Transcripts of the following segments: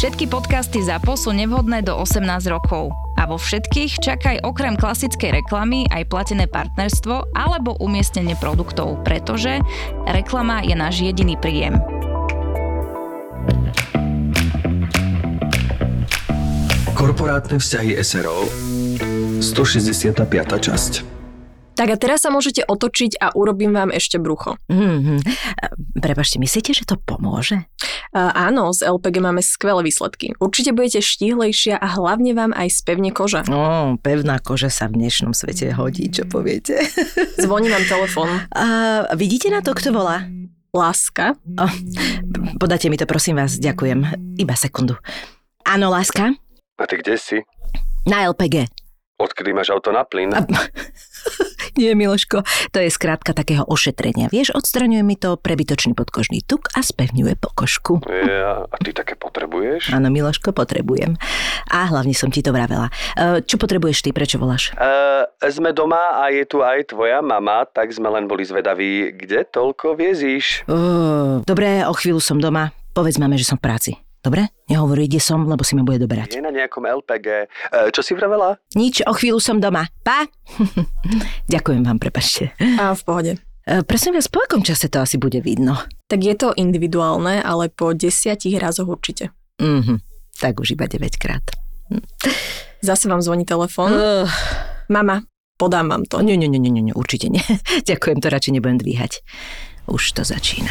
Všetky podcasty ZAPO sú nevhodné do 18 rokov. A vo všetkých čakaj okrem klasickej reklamy aj platené partnerstvo alebo umiestnenie produktov, pretože reklama je náš jediný príjem. Korporátne vzťahy SRO 165. časť tak a teraz sa môžete otočiť a urobím vám ešte brucho. Mm-hmm. Prepašte, myslíte, že to pomôže? Uh, áno, z LPG máme skvelé výsledky. Určite budete štíhlejšia a hlavne vám aj spevne koža. Oh, pevná koža sa v dnešnom svete hodí, čo poviete. Zvoní vám telefon. Uh, vidíte na to, kto volá? Láska. Oh, podáte mi to, prosím vás, ďakujem. Iba sekundu. Áno, láska? A ty kde si? Na LPG. Odkedy máš auto na plyn? A... Nie, Miloško, to je skrátka takého ošetrenia. Vieš, odstraňuje mi to prebytočný podkožný tuk a spevňuje pokožku. Ja, a ty také potrebuješ? Áno, Miloško, potrebujem. A hlavne som ti to vravela. E, čo potrebuješ ty, prečo voláš? Uh, sme doma a je tu aj tvoja mama, tak sme len boli zvedaví, kde toľko viezíš? Uh, dobre, o chvíľu som doma. Povedz máme, že som v práci. Dobre? Nehovorí, kde som, lebo si ma bude doberať. Je na nejakom LPG. E, čo si vravela? Nič, o chvíľu som doma. Pa! Ďakujem vám, prepašte. A v pohode. E, prosím vás, po akom čase to asi bude vidno? Tak je to individuálne, ale po desiatich razoch určite. Mhm, tak už iba 9 krát. Zase vám zvoní telefón. Uh. Mama, podám vám to. Nie, nie, nie, nie, nie, určite nie. Ďakujem, to radšej nebudem dvíhať. Už to začína.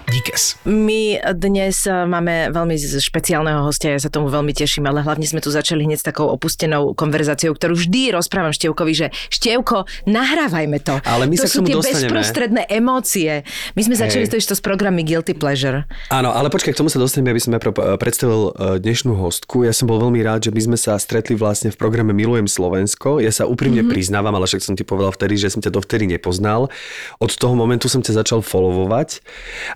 Díkes. My dnes eh, máme veľmi špeciálneho hostia, ja sa tomu veľmi teším, ale hlavne sme tu začali hneď s takou opustenou konverzáciou, ktorú vždy rozprávam Števkovi, že Števko, nahrávajme to. Ale my to sa sú k tomu tie dostaneme. bezprostredné emócie. My sme začali to s programy Guilty Pleasure. Áno, ale počkaj, k tomu sa dostaneme, aby som predstavil eh, dnešnú hostku. Ja som bol veľmi rád, že my sme sa stretli vlastne v programe Milujem Slovensko. Ja sa úprimne mm-hmm. priznávam, ale však som ti povedal vtedy, že som ťa dovtedy nepoznal. Od toho momentu som ťa začal followovať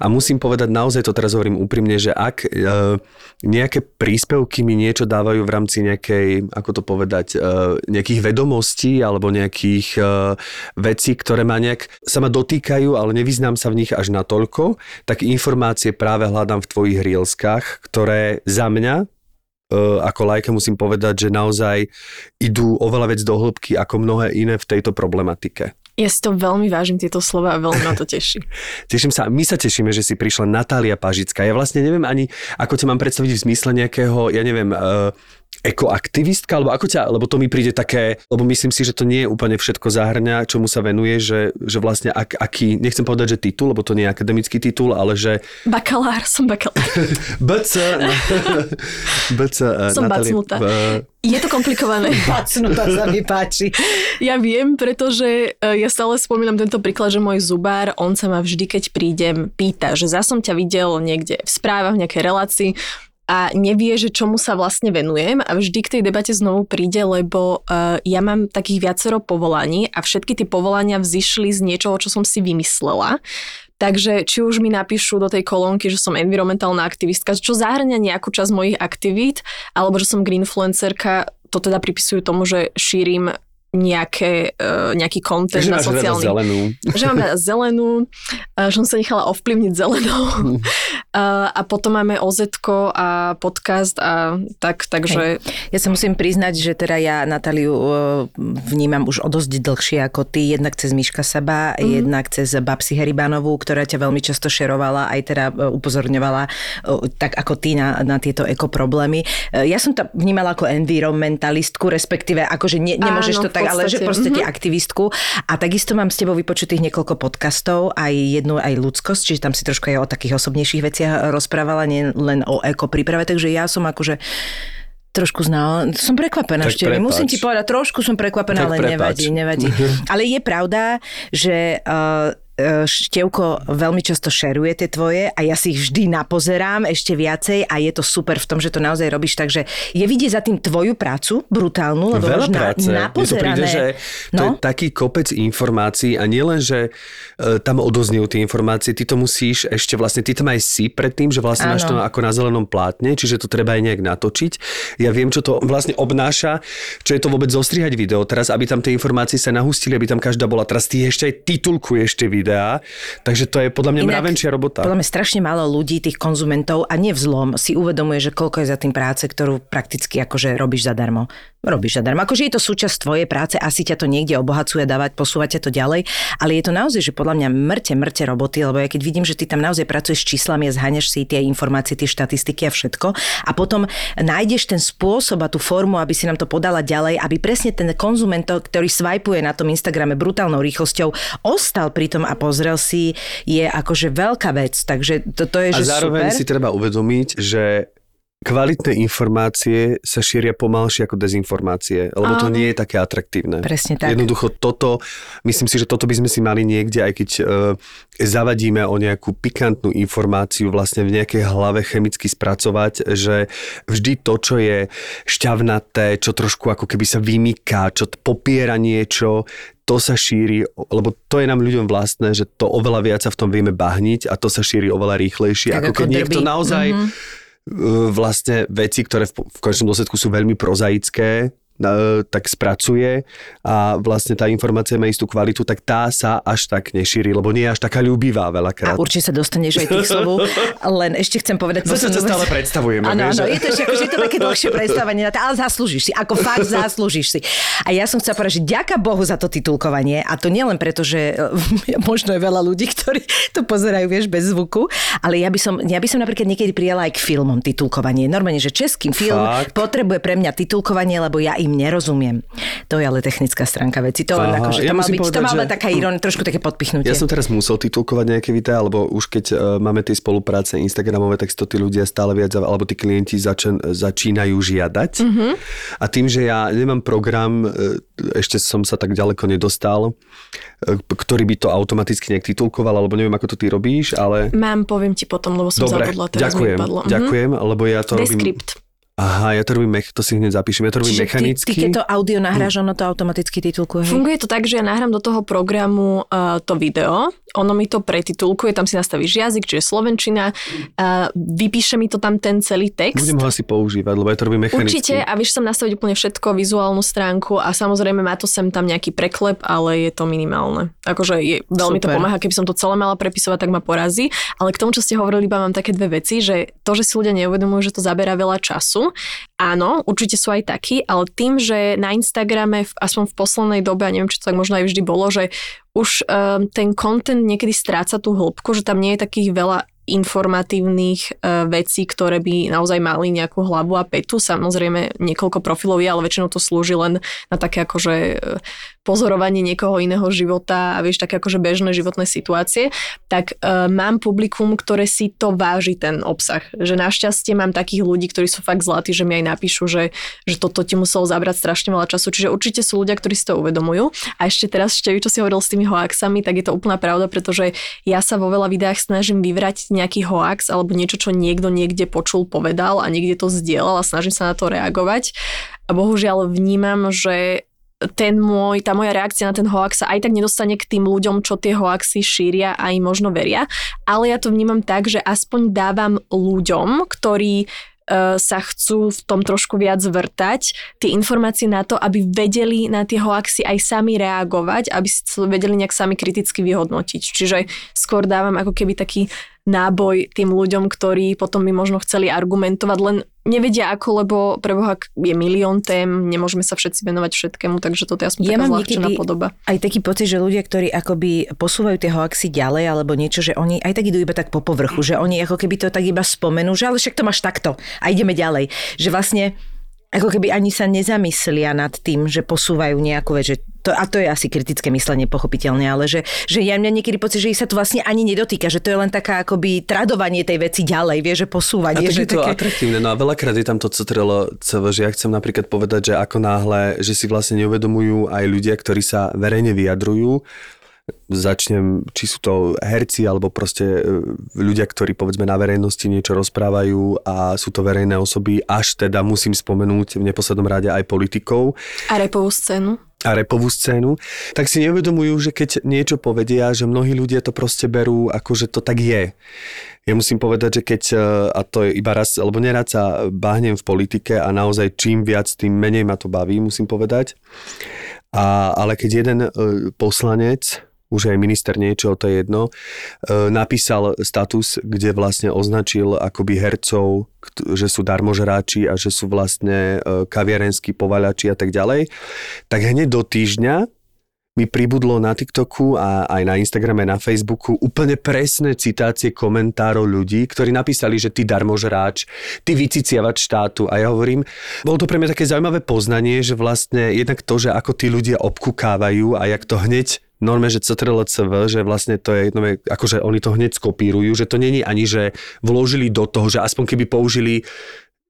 a musím musím povedať, naozaj to teraz hovorím úprimne, že ak e, nejaké príspevky mi niečo dávajú v rámci nejakej, ako to povedať, e, nejakých vedomostí alebo nejakých e, vecí, ktoré ma nejak, sa ma dotýkajú, ale nevyznám sa v nich až natoľko, tak informácie práve hľadám v tvojich rielskách, ktoré za mňa ako lajka musím povedať, že naozaj idú oveľa vec do hĺbky ako mnohé iné v tejto problematike. Ja si to veľmi vážim, tieto slova a veľmi ma to teší. Teším sa. My sa tešíme, že si prišla Natália Pažická. Ja vlastne neviem ani, ako ťa mám predstaviť v zmysle nejakého, ja neviem, uh, ekoaktivistka, alebo ako ťa, lebo to mi príde také, lebo myslím si, že to nie je úplne všetko zahrňa, čomu sa venuje, že, že vlastne ak, aký, nechcem povedať, že titul, lebo to nie je akademický titul, ale že... Bakalár, som bakalár. BC. BC, eh, Som bacnutá. Je to komplikované. Bacnutá sa mi páči. Ja viem, pretože eh, ja stále spomínam tento príklad, že môj zubár, on sa ma vždy, keď prídem, pýta, že zase som ťa videl niekde v správach, v nejakej relácii, a nevie, že čomu sa vlastne venujem a vždy k tej debate znovu príde, lebo uh, ja mám takých viacero povolaní a všetky tie povolania vzýšli z niečoho, čo som si vymyslela. Takže či už mi napíšu do tej kolónky, že som environmentálna aktivistka, čo zahrňa nejakú časť mojich aktivít, alebo že som greenfluencerka, to teda pripisujú tomu, že šírim nejaké, uh, nejaký content na sociálny. zelenú. Že mám rada zelenú, uh, že som sa nechala ovplyvniť zelenou. A potom máme oz a podcast a tak, takže... Hej. Ja sa musím priznať, že teda ja Natáliu uh, vnímam už o dosť dlhšie ako ty, jednak cez Miška Saba, mm. jednak cez Babsi Heribanovú, ktorá ťa veľmi často šerovala, aj teda uh, upozorňovala uh, tak ako ty na, na tieto ekoproblémy. Ja som to vnímala ako environmentalistku, respektíve akože ne, nemôžeš Áno, to tak ale že proste mm-hmm. aktivistku. A takisto mám s tebou vypočutých niekoľko podcastov, aj jednu aj ľudskosť, čiže tam si trošku aj o takých osobnejších veciach rozprávala, nie len o eko príprave, takže ja som akože Trošku znal. Som prekvapená, prepáč. Musím ti povedať, trošku som prekvapená, Tak ale prepáč. nevadí, nevadí. ale je pravda, že uh, Števko veľmi často šeruje tie tvoje a ja si ich vždy napozerám ešte viacej a je to super v tom, že to naozaj robíš, takže je vidieť za tým tvoju prácu, brutálnu, lebo Veľa práce. na, to príde, napozerané. že to je no, taký kopec informácií a nielen, že e, tam odoznejú tie informácie, ty to musíš ešte vlastne, ty tam aj si predtým, že vlastne máš to ako na zelenom plátne, čiže to treba aj nejak natočiť. Ja viem, čo to vlastne obnáša, čo je to vôbec zostrihať video teraz, aby tam tie informácie sa nahustili, aby tam každá bola. Teraz ty ešte aj titulkuješ tie videá, takže to je podľa mňa mravenčia robota. Podľa mňa strašne málo ľudí, tých konzumentov a nie v zlom, si uvedomuje, že koľko je za tým práce, ktorú prakticky akože robíš zadarmo. Robíš zadarmo. Akože je to súčasť tvojej práce, asi ťa to niekde obohacuje, dávať, posúvať to ďalej, ale je to naozaj, že podľa mňa mŕte, mŕte roboty, lebo ja keď vidím, že ty tam naozaj pracuješ s číslami a zháňaš si tie informácie, tie štatistiky a všetko a potom nájdeš ten spôsob a tú formu, aby si nám to podala ďalej, aby presne ten konzument, ktorý swipuje na tom Instagrame brutálnou rýchlosťou, ostal pri tom a pozrel si, je akože veľká vec. Takže to, to je, A že zároveň super. si treba uvedomiť, že kvalitné informácie sa šíria pomalšie ako dezinformácie, lebo to Áno. nie je také atraktívne. Presne tak. Jednoducho toto, myslím si, že toto by sme si mali niekde, aj keď uh, zavadíme o nejakú pikantnú informáciu vlastne v nejakej hlave chemicky spracovať, že vždy to, čo je šťavnaté, čo trošku ako keby sa vymýka, čo popiera niečo, to sa šíri, lebo to je nám ľuďom vlastné, že to oveľa viac sa v tom vieme bahniť a to sa šíri oveľa rýchlejšie. Tak ako ako keď niekto drbí. naozaj Mhm. mm-hmm. vlastne veci, ktoré v, v konečnom dôsledku sú veľmi prozaické, tak spracuje a vlastne tá informácia má istú kvalitu, tak tá sa až tak nešíri, lebo nie je až taká ľúbivá A veľakrát. určite sa dostaneš aj k slovu, len ešte chcem povedať... To vec. stále predstavujeme, Áno, áno, že- je to, ešte, akože je to také dlhšie predstavenie, ale zaslúžiš si, ako fakt zaslúžiš si. A ja som chcela povedať, že ďaká Bohu za to titulkovanie a to nielen preto, že e, možno je veľa ľudí, ktorí to pozerajú, vieš, bez zvuku, ale ja by som, ja by som napríklad niekedy prijala aj k filmom titulkovanie. Normálne, že český film Fakt? potrebuje pre mňa titulkovanie, lebo ja im nerozumiem. To je ale technická stránka veci. To Aha, akože, ja to mal musím byť, to povedať, mal že- taká ironia, trošku také podpichnutie. Ja som teraz musel titulkovať nejaké videá, lebo už keď uh, máme tie spolupráce Instagramové, tak si to tí ľudia stále viac, alebo tí klienti začen, začínajú žiadať. Mhm. Mm-hmm. A tým, že ja nemám program, uh, ešte som sa tak ďaleko nedostal, uh, ktorý by to automaticky nejak titulkoval, alebo neviem, ako to ty robíš, ale... Mám, poviem ti potom, lebo som Dobre, zabudla, teraz ďakujem, mi vypadlo. Mhm. ďakujem, lebo ja to robím... Aha, ja to robím, mech, to si hneď zapíšem, ja to robím Čiže ty, mechanicky. ty, keď to audio nahráš, ono to automaticky titulkuje. hej? Funguje to tak, že ja nahrám do toho programu uh, to video, ono mi to pretitulkuje, tam si nastavíš jazyk, čiže slovenčina, uh, vypíše mi to tam ten celý text. Budem ho asi používať, lebo ja to robím mechanicky. Určite a vieš tam nastaviť úplne všetko, vizuálnu stránku a samozrejme má to sem tam nejaký preklep, ale je to minimálne. Akože je, veľmi to Super. pomáha, keby som to celé mala prepisovať, tak ma porazí. Ale k tomu, čo ste hovorili, iba mám také dve veci, že to, že si ľudia neuvedomujú, že to zaberá veľa času. Áno, určite sú aj takí, ale tým, že na Instagrame, aspoň v poslednej dobe, a neviem, či to tak možno aj vždy bolo, že už um, ten content niekedy stráca tú hĺbku, že tam nie je takých veľa informatívnych uh, vecí, ktoré by naozaj mali nejakú hlavu a petu. Samozrejme, niekoľko profilov je, ale väčšinou to slúži len na také akože uh, pozorovanie niekoho iného života a vieš, také akože bežné životné situácie, tak uh, mám publikum, ktoré si to váži ten obsah. Že našťastie mám takých ľudí, ktorí sú fakt zlatí, že mi aj napíšu, že, že toto ti muselo zabrať strašne veľa času. Čiže určite sú ľudia, ktorí si to uvedomujú. A ešte teraz, ešte čo si hovoril s tými hoaxami, tak je to úplná pravda, pretože ja sa vo veľa videách snažím vyvrať nejaký hoax alebo niečo, čo niekto niekde počul, povedal a niekde to zdieľal a snažím sa na to reagovať. A bohužiaľ vnímam, že ten môj, tá moja reakcia na ten hoax sa aj tak nedostane k tým ľuďom, čo tie hoaxy šíria a im možno veria, ale ja to vnímam tak, že aspoň dávam ľuďom, ktorí e, sa chcú v tom trošku viac vrtať, tie informácie na to, aby vedeli na tie hoaxy aj sami reagovať, aby si vedeli nejak sami kriticky vyhodnotiť. Čiže skôr dávam ako keby taký náboj tým ľuďom, ktorí potom by možno chceli argumentovať, len nevedia ako, lebo preboha je milión tém, nemôžeme sa všetci venovať všetkému, takže toto je aspoň Ja taká mám zľahčená podoba. Aj taký pocit, že ľudia, ktorí akoby posúvajú tie hoaxy ďalej alebo niečo, že oni aj tak idú iba tak po povrchu, že oni ako keby to tak iba spomenú, že ale však to máš takto a ideme ďalej. Že vlastne ako keby ani sa nezamyslia nad tým, že posúvajú nejakú vec, že to, a to je asi kritické myslenie, pochopiteľne, ale že, že ja mňa niekedy pocit, že ich sa to vlastne ani nedotýka, že to je len taká akoby tradovanie tej veci ďalej, vie, že posúvanie. A tak že je to také... atraktívne, no a veľakrát je tam to cetrelo CV, že ja chcem napríklad povedať, že ako náhle, že si vlastne neuvedomujú aj ľudia, ktorí sa verejne vyjadrujú, začnem, či sú to herci alebo proste e, ľudia, ktorí povedzme na verejnosti niečo rozprávajú a sú to verejné osoby, až teda musím spomenúť v neposlednom rade aj politikov. A repovú scénu a repovú scénu, tak si neuvedomujú, že keď niečo povedia, že mnohí ľudia to proste berú ako, že to tak je. Ja musím povedať, že keď, e, a to je iba raz, alebo nerad sa bahnem v politike a naozaj čím viac, tým menej ma to baví, musím povedať. A, ale keď jeden e, poslanec už aj minister niečo, to je jedno, e, napísal status, kde vlastne označil akoby hercov, že sú darmožráči a že sú vlastne e, kaviarenskí povaľači a tak ďalej, tak hneď do týždňa mi pribudlo na TikToku a aj na Instagrame, na Facebooku úplne presné citácie komentárov ľudí, ktorí napísali, že ty darmožráč, ty vyciciavač štátu. A ja hovorím, bolo to pre mňa také zaujímavé poznanie, že vlastne jednak to, že ako tí ľudia obkukávajú a jak to hneď norme, že CTRL-CV, že vlastne to je, no, akože oni to hneď skopírujú, že to není ani, že vložili do toho, že aspoň keby použili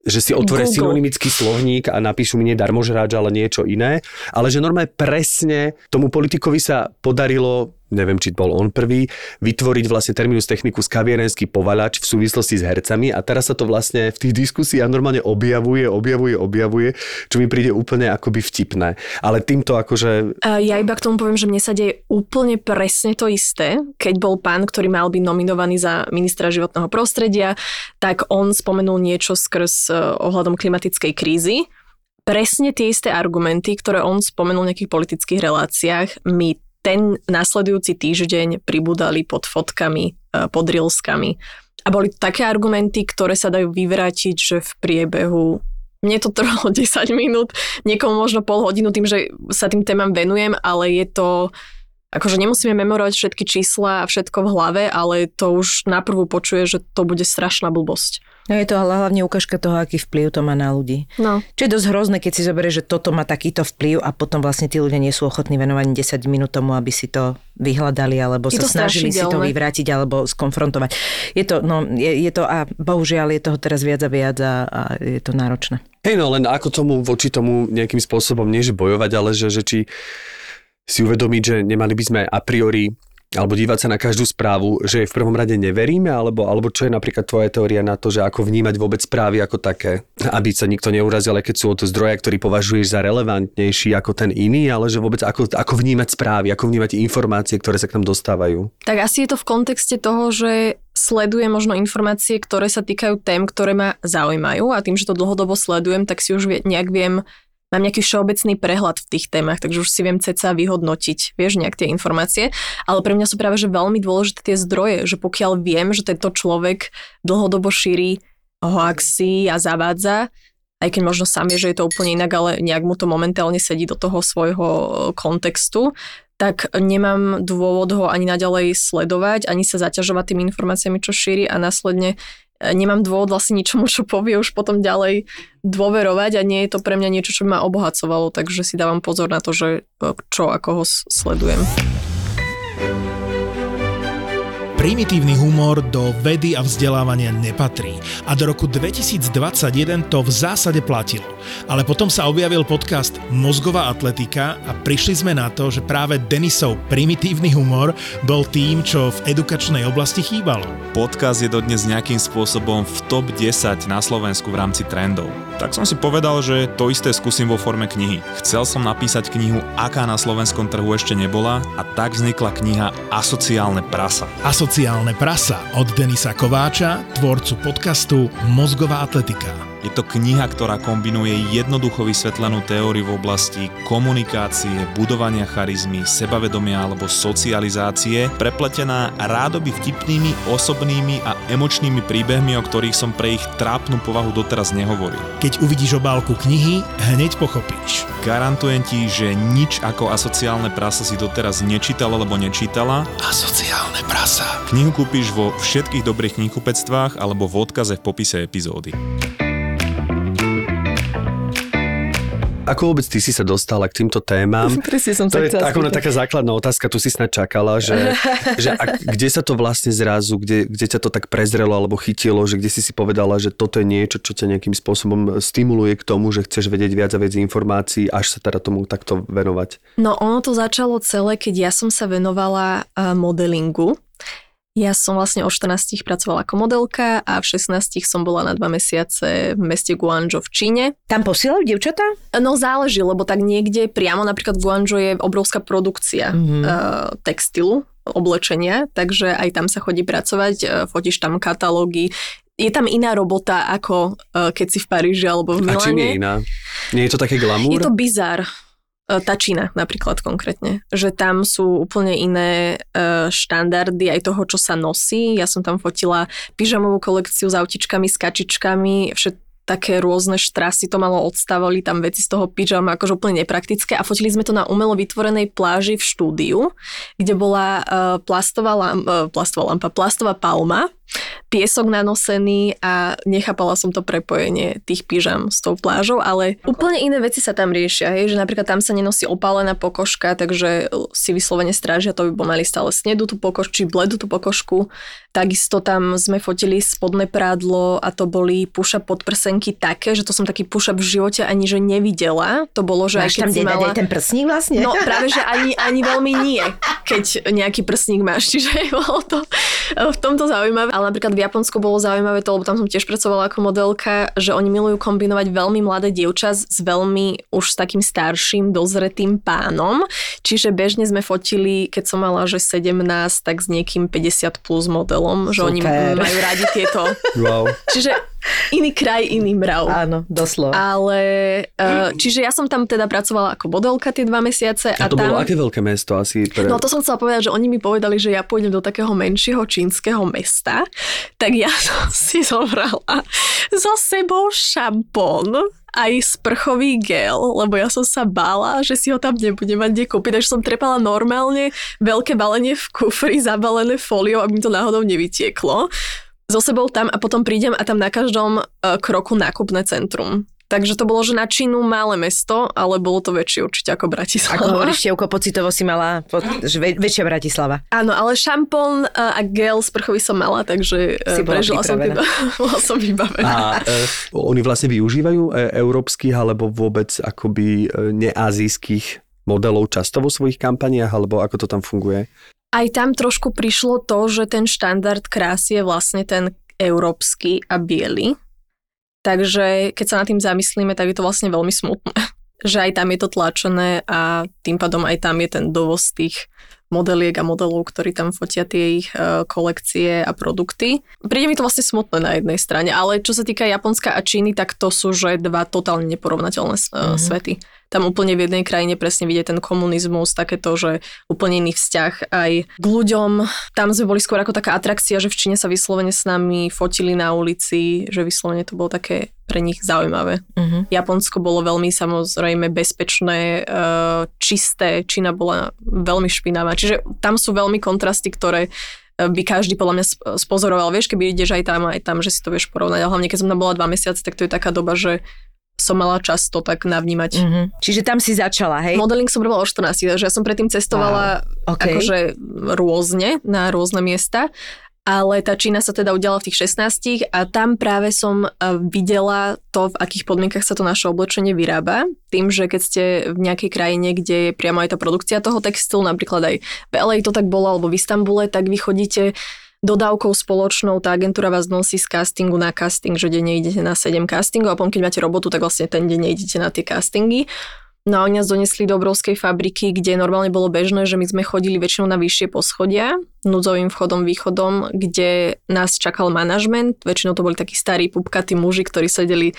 že si otvoria synonymický slovník a napíšu mi nie darmožráč, ale niečo iné. Ale že normálne presne tomu politikovi sa podarilo neviem, či bol on prvý, vytvoriť vlastne terminus technicus kavierenský povalač v súvislosti s hercami a teraz sa to vlastne v tých diskusiách normálne objavuje, objavuje, objavuje, čo mi príde úplne akoby vtipné. Ale týmto akože... Ja iba k tomu poviem, že mne sa deje úplne presne to isté. Keď bol pán, ktorý mal byť nominovaný za ministra životného prostredia, tak on spomenul niečo skrz eh, ohľadom klimatickej krízy presne tie isté argumenty, ktoré on spomenul v nejakých politických reláciách, mi ten nasledujúci týždeň pribudali pod fotkami, e, pod rilskami. A boli také argumenty, ktoré sa dajú vyvrátiť, že v priebehu mne to trvalo 10 minút, niekomu možno pol hodinu tým, že sa tým témam venujem, ale je to, akože nemusíme memorovať všetky čísla a všetko v hlave, ale to už naprvu počuje, že to bude strašná blbosť. No je to hlavne ukážka toho, aký vplyv to má na ľudí. No. Čo je dosť hrozné, keď si zoberieš, že toto má takýto vplyv a potom vlastne tí ľudia nie sú ochotní venovať 10 minút tomu, aby si to vyhľadali alebo je sa snažili si to vyvrátiť alebo skonfrontovať. Je to, no, je, je to a bohužiaľ je toho teraz viac a viac a, a je to náročné. Hej, no len ako tomu voči tomu nejakým spôsobom nie že bojovať, ale že, že či si uvedomiť, že nemali by sme a priori alebo dívať sa na každú správu, že v prvom rade neveríme, alebo, alebo čo je napríklad tvoja teória na to, že ako vnímať vôbec správy ako také, aby sa nikto neurazil, aj keď sú od zdroja, ktorý považuješ za relevantnejší ako ten iný, ale že vôbec ako, ako vnímať správy, ako vnímať informácie, ktoré sa k nám dostávajú. Tak asi je to v kontexte toho, že sleduje možno informácie, ktoré sa týkajú tém, ktoré ma zaujímajú a tým, že to dlhodobo sledujem, tak si už nejak viem mám nejaký všeobecný prehľad v tých témach, takže už si viem ceca vyhodnotiť, vieš, nejak tie informácie. Ale pre mňa sú práve že veľmi dôležité tie zdroje, že pokiaľ viem, že tento človek dlhodobo šíri hoaxy a zavádza, aj keď možno sám je, že je to úplne inak, ale nejak mu to momentálne sedí do toho svojho kontextu, tak nemám dôvod ho ani naďalej sledovať, ani sa zaťažovať tými informáciami, čo šíri a následne nemám dôvod vlastne ničomu, čo povie už potom ďalej dôverovať a nie je to pre mňa niečo, čo ma obohacovalo, takže si dávam pozor na to, že e, čo ako ho sledujem. Primitívny humor do vedy a vzdelávania nepatrí a do roku 2021 to v zásade platilo. Ale potom sa objavil podcast Mozgová atletika a prišli sme na to, že práve Denisov primitívny humor bol tým, čo v edukačnej oblasti chýbalo. Podcast je dodnes nejakým spôsobom v top 10 na Slovensku v rámci trendov. Tak som si povedal, že to isté skúsim vo forme knihy. Chcel som napísať knihu, aká na slovenskom trhu ešte nebola a tak vznikla kniha Asociálne prasa. Asociálne Špeciálne prasa od Denisa Kováča, tvorcu podcastu Mozgová atletika. Je to kniha, ktorá kombinuje jednoducho vysvetlenú teóriu v oblasti komunikácie, budovania charizmy, sebavedomia alebo socializácie, prepletená rádoby vtipnými, osobnými a emočnými príbehmi, o ktorých som pre ich trápnu povahu doteraz nehovoril. Keď uvidíš obálku knihy, hneď pochopíš. Garantujem ti, že nič ako asociálne prasa si doteraz nečítal alebo nečítala. Asociálne prasa. Knihu kúpiš vo všetkých dobrých knihkupectvách alebo v odkaze v popise epizódy. Ako vôbec ty si sa dostala k týmto témam? Presne som to sa je chcela taká, spýtať. taká základná otázka, tu si snad čakala, že, že ak, kde sa to vlastne zrazu, kde, kde ťa to tak prezrelo alebo chytilo, že kde si si povedala, že toto je niečo, čo ťa nejakým spôsobom stimuluje k tomu, že chceš vedieť viac a viac informácií, až sa teda tomu takto venovať. No ono to začalo celé, keď ja som sa venovala uh, modelingu. Ja som vlastne o 14 pracovala ako modelka a v 16 som bola na dva mesiace v meste Guangzhou v Číne. Tam posielajú dievčatá? No záleží, lebo tak niekde priamo napríklad v Guangzhou je obrovská produkcia Mhm. mm-hmm. uh, textilu, oblečenia, takže aj tam sa chodí pracovať, uh, fotíš tam katalógy. Je tam iná robota ako uh, keď si v Paríži alebo v A čím je iná? Nie je to také glamour? Je to bizar. E, Tá Čína napríklad konkrétne. Že tam sú úplne iné e, štandardy aj toho, čo sa nosí. Ja som tam fotila pyžamovú kolekciu s autičkami, s kačičkami, všet, také rôzne štrasy to malo odstavili tam veci z toho pyžama, akože úplne nepraktické a fotili sme to na umelo vytvorenej pláži v štúdiu, kde bola uh, plastová, lam, uh, plastová lampa, plastová palma, piesok nanosený a nechápala som to prepojenie tých pyžam s tou plážou, ale úplne iné veci sa tam riešia, hej, že napríklad tam sa nenosí opálená pokožka, takže si vyslovene strážia, to by mali stále snedu tú pokožku, či bledu tú pokožku. Takisto tam sme fotili spodné prádlo a to boli push-up podprsenky také, že to som taký push-up v živote ani že nevidela. To bolo, že Máš aj keď tam si mala... ten prsník vlastne? No práve, že ani, ani veľmi nie, keď nejaký prsník máš, čiže bolo to v tomto zaujímavé. Ale napríklad v Japonsku bolo zaujímavé to, lebo tam som tiež pracovala ako modelka, že oni milujú kombinovať veľmi mladé dievča s veľmi už s takým starším, dozretým pánom. Čiže bežne sme fotili, keď som mala že 17, tak s niekým 50 plus modelom, že oni Super. majú radi tieto. Wow. Čiže iný kraj, iný mrav. Áno, doslova. Ale, uh, čiže ja som tam teda pracovala ako modelka tie dva mesiace. A A, to tam, bolo aké veľké mesto asi? Pre... No to som chcela povedať, že oni mi povedali, že ja pôjdem do takého menšieho čínskeho mesta, tak ja som si zobrala so sebou šampón aj sprchový gel, lebo ja som sa bála, že si ho tam nebudem mať kde kúpiť, takže som trepala normálne veľké balenie v kufri, zabalené fóliou, aby mi to náhodou nevytieklo. So sebou tam a potom prídem a tam na každom uh, kroku nákupné centrum. Takže to bolo, že na Čínu malé mesto, ale bolo to väčšie určite ako Bratislava. Ako hovoríš, Tevko, pocitovo si mala, po, že väč- väčšia Bratislava. Áno, ale šampón a gel sprchový som mala, takže Si si prežila som tieto, bola som vybavená. A e, oni vlastne využívajú e, európskych alebo vôbec akoby e, neazijských modelov často vo svojich kampaniách, alebo ako to tam funguje? Aj tam trošku prišlo to, že ten štandard krásy je vlastne ten európsky a biely. Takže keď sa nad tým zamyslíme, tak je to vlastne veľmi smutné. Že aj tam je to tlačené a tým pádom aj tam je ten dovoz tých modeliek a modelov, ktorí tam fotia tie ich e, kolekcie a produkty. Príde mi to vlastne smutné na jednej strane, ale čo sa týka Japonska a Číny, tak to sú že dva totálne neporovnateľné mm-hmm. svety. Tam úplne v jednej krajine presne vidieť ten komunizmus, takéto, že úplne iný vzťah aj k ľuďom. Tam sme boli skôr ako taká atrakcia, že v Číne sa vyslovene s nami fotili na ulici, že vyslovene to bolo také pre nich zaujímavé. Uh-huh. Japonsko bolo veľmi samozrejme bezpečné, e, čisté, Čína bola veľmi špinavá. Čiže tam sú veľmi kontrasty, ktoré e, by každý podľa mňa sp- spozoroval. Vieš, keby ideš aj tam, aj tam, že si to vieš porovnať. A hlavne, keď som tam bola dva mesiace, tak to je taká doba, že som mala čas to tak navnímať. Uh-huh. Čiže tam si začala, hej? Modeling som robila o 14, takže ja som predtým cestovala Wow. OK. akože rôzne, na rôzne miesta. Ale tá Čína sa teda udiala v tých 16 a tam práve som eh, videla to, v akých podmienkach sa to naše oblečenie vyrába. Tým, že keď ste v nejakej krajine, kde je priamo aj tá produkcia toho textilu, napríklad aj v LA to tak bolo, alebo v Istambule, tak vy chodíte dodávkou spoločnou, tá agentúra vás nosí z castingu na casting, že denne idete na 7 castingov a potom keď máte robotu, tak vlastne ten deň idete na tie castingy. No a oni nás donesli do obrovskej fabriky, kde normálne bolo bežné, že my sme chodili väčšinou na vyššie poschodia, núdzovým vchodom, východom, kde nás čakal manažment. Väčšinou to boli takí starí pupkatí muži, ktorí sedeli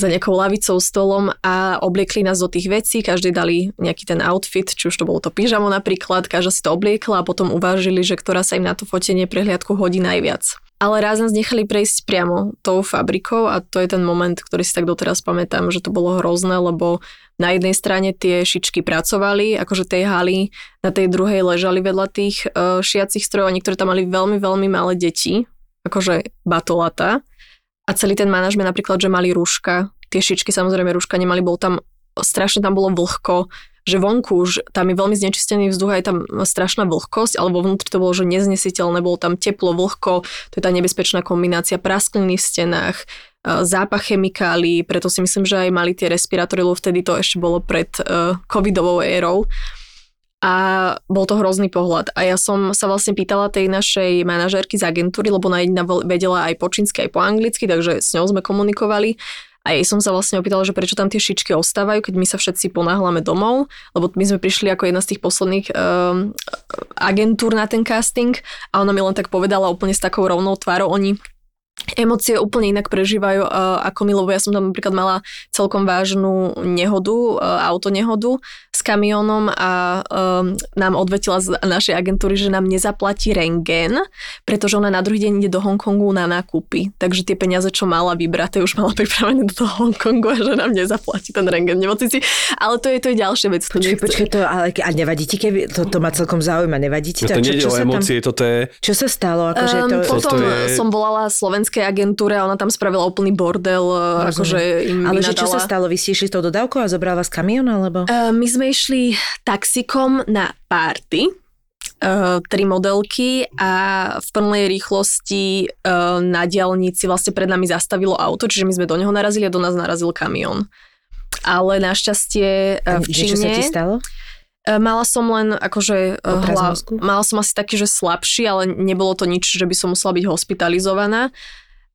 za nejakou lavicou, stolom a obliekli nás do tých vecí, každý dali nejaký ten outfit, či už to bolo to pyžamo napríklad, každá si to obliekla a potom uvážili, že ktorá sa im na to fotenie prehliadku hodí najviac. Ale raz nás nechali prejsť priamo tou fabrikou a to je ten moment, ktorý si tak doteraz pamätám, že to bolo hrozné, lebo na jednej strane tie šičky pracovali, akože tej haly, na tej druhej ležali vedľa tých uh, šiacich strojov niektoré tam mali veľmi, veľmi malé deti, akože batolata. A celý ten manažment napríklad, že mali rúška, tie šičky samozrejme rúška nemali, bol tam strašne tam bolo vlhko, že vonku už tam je veľmi znečistený vzduch a je tam strašná vlhkosť, alebo vnútri to bolo, že neznesiteľné, bolo tam teplo, vlhko, to je tá nebezpečná kombinácia praskliny v stenách, e, zápach chemikálií, preto si myslím, že aj mali tie respirátory, lebo vtedy to ešte bolo pred uh, covidovou érou a bol to hrozný pohľad. A ja som sa vlastne pýtala tej našej manažérky z agentúry, lebo ona jedna vedela aj po čínsky, aj po anglicky, takže s ňou sme komunikovali. A jej som sa vlastne opýtala, že prečo tam tie šičky ostávajú, keď my sa všetci ponáhľame domov, lebo my sme prišli ako jedna z tých posledných um, agentúr na ten casting a ona mi len tak povedala úplne s takou rovnou tvárou, oni emócie úplne inak prežívajú uh, ako my, lebo ja som tam napríklad mala celkom vážnu nehodu, uh, autonehodu s kamiónom a um, nám odvetila z našej agentúry, že nám nezaplatí rengen, pretože ona na druhý deň ide do Hongkongu na nákupy. Takže tie peniaze, čo mala vybraté, už mala pripravené do toho Hongkongu a že nám nezaplatí ten rengen nemocnici. Ale to je, to je ďalšia vec. Počkej, počkej, to, ale a nevadí ti, keby, to, to ma celkom zaujíma, nevadí ti? No to, nie je o emócie, tam, toto je... Čo sa stalo? Akože to, um, potom toto je... som volala slovenskej agentúre a ona tam spravila úplný bordel, Rozumiem. akože im Ale že čo sa stalo? Vy ste išli s tou dodávkou a zobral vás kamión, alebo? Uh, my sme išli taxikom na párty, uh, tri modelky a v plnej rýchlosti na diálnici vlastne pred nami zastavilo auto, čiže my sme do neho narazili a do nás narazil kamión. Ale našťastie v Niečo sa ti Číne... stalo? E, Mala som len akože e, mozgu? mala som asi taký, že slabší, ale nebolo to nič, že by som musela byť hospitalizovaná.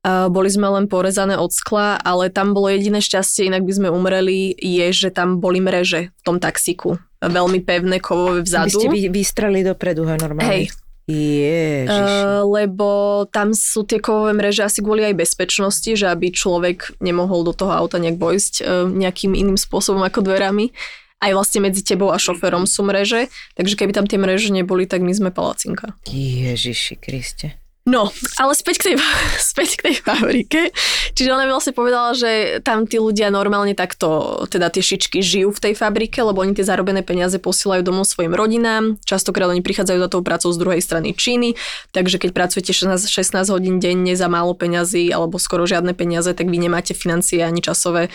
Boli sme len porezané od skla, ale tam bolo jediné šťastie, inak by sme umreli, je, že tam boli mreže v tom taxiku. Veľmi pevné, kovové vzadu. ste vy, vystreli dopredu, hej, normálne. Hej. Ježiš. Uh, lebo tam sú tie kovové mreže asi kvôli aj bezpečnosti, že aby človek nemohol do toho auta nejak vojsť uh, nejakým iným spôsobom ako dverami. Aj vlastne medzi tebou a šoférom sú mreže, takže keby tam tie mreže neboli, tak my sme palacinka. Ježiši Kriste. No, ale späť k tej, späť k tej fabrike. Čiže ona mi vlastne povedala, že tam tí ľudia normálne takto, teda tie šičky žijú v tej fabrike, lebo oni tie zarobené peniaze posielajú domov svojim rodinám. Častokrát oni prichádzajú za tou prácou z druhej strany Číny, takže keď pracujete 16, 16 hodín denne za málo peňazí alebo skoro žiadne peniaze, tak vy nemáte financie ani časové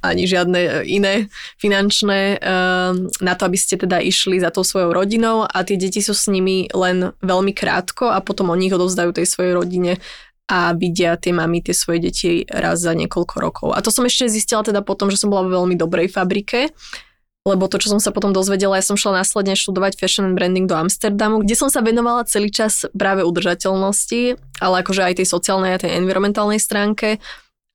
ani žiadne iné finančné uh, na to, aby ste teda išli za tou svojou rodinou a tie deti sú s nimi len veľmi krátko a potom oni ich odovzdajú tej svojej rodine a vidia tie mamy, tie svoje deti raz za niekoľko rokov. A to som ešte zistila teda potom, že som bola vo veľmi dobrej fabrike, lebo to, čo som sa potom dozvedela, ja som šla následne študovať fashion and branding do Amsterdamu, kde som sa venovala celý čas práve udržateľnosti, ale akože aj tej sociálnej a tej environmentálnej stránke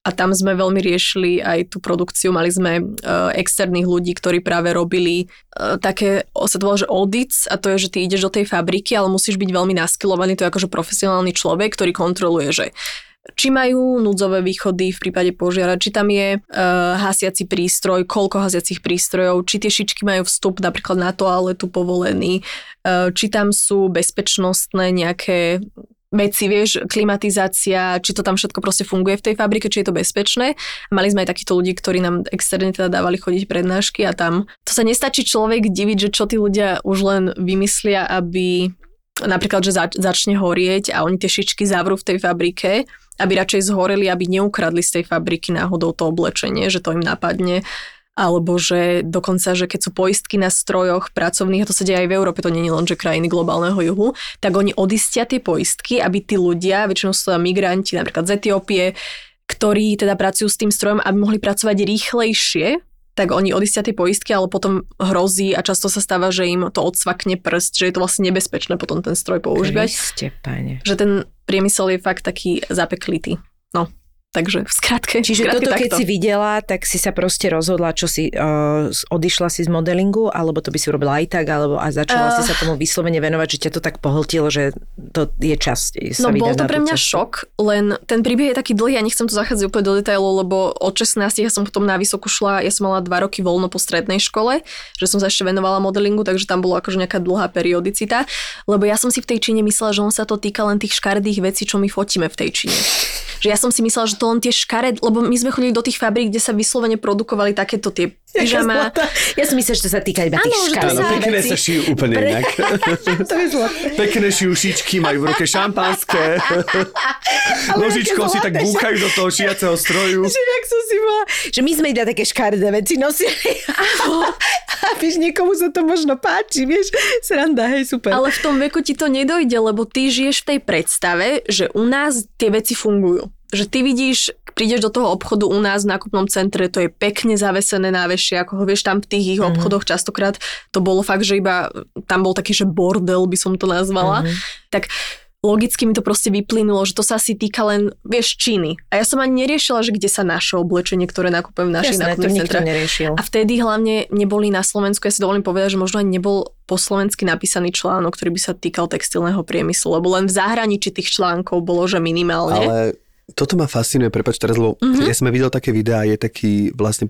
a tam sme veľmi riešili aj tú produkciu. Mali sme uh, externých ľudí, ktorí práve robili uh, také, sa to volá, že audits a to je, že ty ideš do tej fabriky, ale musíš byť veľmi naskilovaný, to je akože profesionálny človek, ktorý kontroluje, že či majú núdzové východy v prípade požiara, či tam je uh, hasiaci prístroj, koľko hasiacich prístrojov, či tie šičky majú vstup napríklad na toaletu povolený, uh, či tam sú bezpečnostné nejaké veci, vieš, klimatizácia, či to tam všetko proste funguje v tej fabrike, či je to bezpečné. Mali sme aj takýchto ľudí, ktorí nám externe teda dávali chodiť prednášky a tam to sa nestačí človek diviť, že čo tí ľudia už len vymyslia, aby napríklad, že zač- začne horieť a oni tie šičky zavrú v tej fabrike, aby radšej zhoreli, aby neukradli z tej fabriky náhodou to oblečenie, že to im napadne alebo že dokonca, že keď sú poistky na strojoch pracovných, a to sa deje aj v Európe, to nie je len, že krajiny globálneho juhu, tak oni odistia tie poistky, aby tí ľudia, väčšinou sú migranti, napríklad z Etiópie, ktorí teda pracujú s tým strojom, aby mohli pracovať rýchlejšie, tak oni odistia tie poistky, ale potom hrozí a často sa stáva, že im to odsvakne prst, že je to vlastne nebezpečné potom ten stroj používať. Kriste, pane. Že ten priemysel je fakt taký zapeklitý. No, takže v skratke. Čiže skratke toto, keď takto. si videla, tak si sa proste rozhodla, čo si, uh, odišla si z modelingu, alebo to by si urobila aj tak, alebo a začala uh, si sa tomu vyslovene venovať, že ťa to tak pohltilo, že to je čas sa No bol to pre mňa cestu. šok, len ten príbeh je taký dlhý a nechcem to zachádzať úplne do detailov, lebo od 16 ja som potom na vysokú šla, ja som mala dva roky voľno po strednej škole, že som sa ešte venovala modelingu, takže tam bolo akože nejaká dlhá periodicita, lebo ja som si v tej Číne myslela, že on sa to týka len tých škaredých vecí, čo my fotíme v tej Číne. Že ja som si myslela, že to len tie škared, lebo my sme chodili do tých fabrík, kde sa vyslovene produkovali takéto tie pyžama. Ja si myslím, že to sa týka iba tých Áno, to škálov. sa- Pekné sa šijú úplne inak. to je zlaté. Pekné šiušičky, majú v ruke šampanské. Nožičkou si tak búchajú do toho šiaceho stroju. Že jak som si bola, že my sme iba také škaredé veci nosili. A vieš, niekomu sa to možno páči, vieš, sranda, hej, super. Ale v tom veku ti to nedojde, lebo ty žiješ v tej predstave, že u nás tie veci fungujú. Že ty vidíš, prídeš do toho obchodu u nás v nákupnom centre, to je pekne zavesené návešie, ako ho vieš tam v tých ich Mhm. obchodoch častokrát to bolo fakt, že iba tam bol taký, že bordel by som to nazvala. Mhm. Tak logicky mi to proste vyplynulo, že to sa asi týka len, vieš, Číny. A ja som ani neriešila, že kde sa naše oblečenie, ktoré nakupujem v našich nákupných centrách. neriešil. A vtedy hlavne neboli na Slovensku, ja si dovolím povedať, že možno ani nebol po slovensky napísaný článok, ktorý by sa týkal textilného priemyslu, lebo len v zahraničí tých článkov bolo, že minimálne. Ale toto ma fascinuje, prepač teraz, lebo mm-hmm. ja som videl také videá, je taký vlastne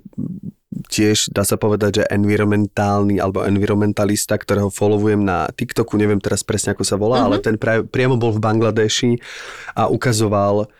tiež, dá sa povedať, že environmentálny alebo environmentalista, ktorého followujem na TikToku, neviem teraz presne ako sa volá, mm-hmm. ale ten pra- priamo bol v Bangladeši a ukazoval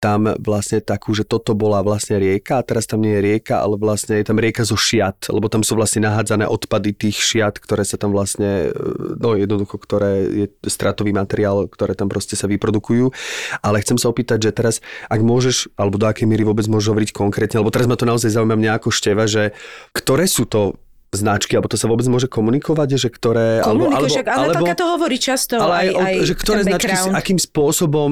tam vlastne takú, že toto bola vlastne rieka a teraz tam nie je rieka, ale vlastne je tam rieka zo šiat, lebo tam sú vlastne nahádzané odpady tých šiat, ktoré sa tam vlastne, e, no jednoducho, ktoré je stratový materiál, ktoré tam proste sa vyprodukujú. Ale chcem sa opýtať, že teraz, ak môžeš, alebo do akej míry vôbec môžeš hovoriť konkrétne, lebo teraz ma to naozaj zaujíma mňa ako števa, že ktoré sú to značky, alebo to sa vôbec môže komunikovať, že ktoré... Komunikuje, alebo, alebo, Natalka to hovorí často. ale aj, aj, aj že ktoré značky, background. akým spôsobom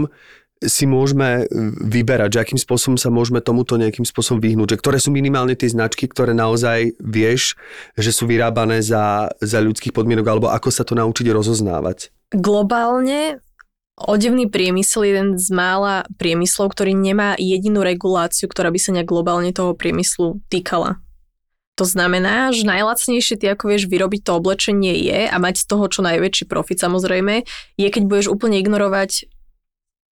si môžeme vyberať, že akým spôsobom sa môžeme tomuto nejakým spôsobom vyhnúť, že ktoré sú minimálne tie značky, ktoré naozaj vieš, že sú vyrábané za, za ľudských podmienok, alebo ako sa to naučiť rozoznávať. Globálne odevný priemysel je jeden z mála priemyslov, ktorý nemá jedinú reguláciu, ktorá by sa nejak globálne toho priemyslu týkala. To znamená, že najlacnejšie ty ako vieš vyrobiť to oblečenie je a mať z toho čo najväčší profit samozrejme, je keď budeš úplne ignorovať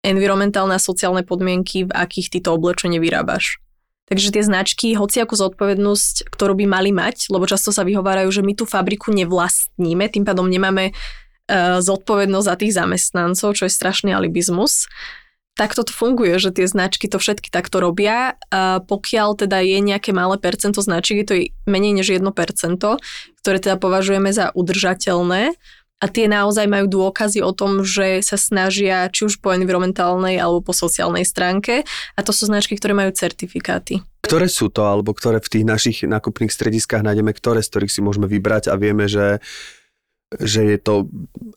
environmentálne a sociálne podmienky, v akých ty to oblečenie vyrábaš. Takže tie značky, hociakú zodpovednosť, ktorú by mali mať, lebo často sa vyhovárajú, že my tú fabriku nevlastníme, tým pádom nemáme uh, zodpovednosť za tých zamestnancov, čo je strašný alibizmus. Tak toto funguje, že tie značky to všetky takto robia. A pokiaľ teda je nejaké malé percento značiek, je to menej než 1%, ktoré teda považujeme za udržateľné, a tie naozaj majú dôkazy o tom, že sa snažia či už po environmentálnej alebo po sociálnej stránke a to sú značky, ktoré majú certifikáty. Ktoré sú to, alebo ktoré v tých našich nákupných strediskách nájdeme, ktoré z ktorých si môžeme vybrať a vieme, že že je to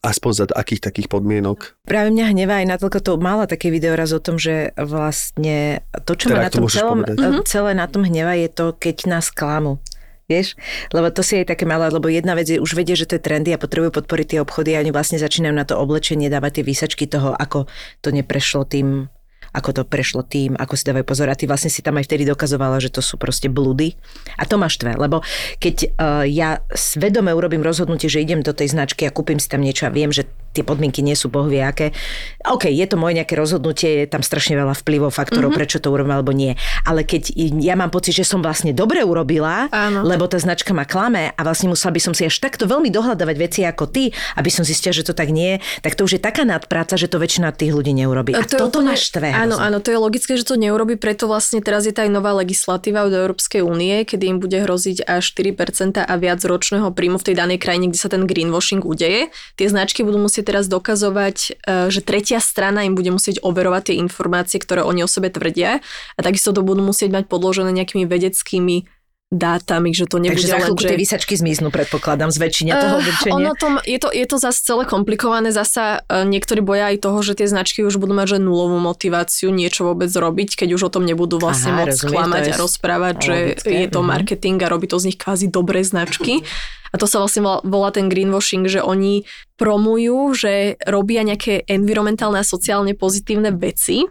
aspoň za akých takých podmienok. Práve mňa hnevá aj Natalka to mala také video raz o tom, že vlastne to, čo Teda, ma na tom celom, povedať. mm-hmm. celé na tom hnevá, je to, keď nás klamu. Vieš? Lebo to si aj také malé, lebo jedna vec je, už vedie, že to je trendy a potrebujú podporiť tie obchody a oni vlastne začínajú na to oblečenie dávať tie výsačky toho, ako to neprešlo tým ako to prešlo tým, ako si dávajú pozor. A ty vlastne si tam aj vtedy dokazovala, že to sú proste blúdy. A to ma štve, lebo keď uh, ja svedome urobím rozhodnutie, že idem do tej značky a kúpim si tam niečo a viem, že tie podmienky nie sú bohvie aké. OK, je to moje nejaké rozhodnutie, je tam strašne veľa vplyvov, faktorov, mm-hmm. prečo to urobím alebo nie. Ale keď ja mám pocit, že som vlastne dobre urobila, Áno. lebo tá značka ma klame a vlastne musela by som si až takto veľmi dohľadávať veci ako ty, aby som zistila, že to tak nie je, tak to už je taká nadpráca, že to väčšina tých ľudí neurobi. A, to toto úplne- ma štve. Áno, áno, to je logické, že to neurobi, preto vlastne teraz je tá aj nová legislatíva od Európskej únie, kedy im bude hroziť až 4% a viac ročného príjmu v tej danej krajine, kde sa ten greenwashing udeje. Tie značky budú musieť teraz dokazovať, eh, že tretia strana im bude musieť overovať tie informácie, ktoré oni o sebe tvrdia. A takisto to budú musieť mať podložené nejakými vedeckými dátami, že to nebude Takže za chvíľku že... tie výsačky zmiznú, predpokladám, z väčšine toho oblečenia. ono tom, je, to, je to zase celé komplikované. Zasa uh, niektorí boja aj toho, že tie značky už budú mať že nulovú motiváciu niečo vôbec robiť, keď už o tom nebudú vlastne Aha, môcť rozumiem, klamať to je a rozprávať, že logické, je to mhm. marketing a robí to z nich kvázi dobré značky. A to sa vlastne volá, volá ten greenwashing, že oni promujú, že robia nejaké environmentálne a sociálne pozitívne veci,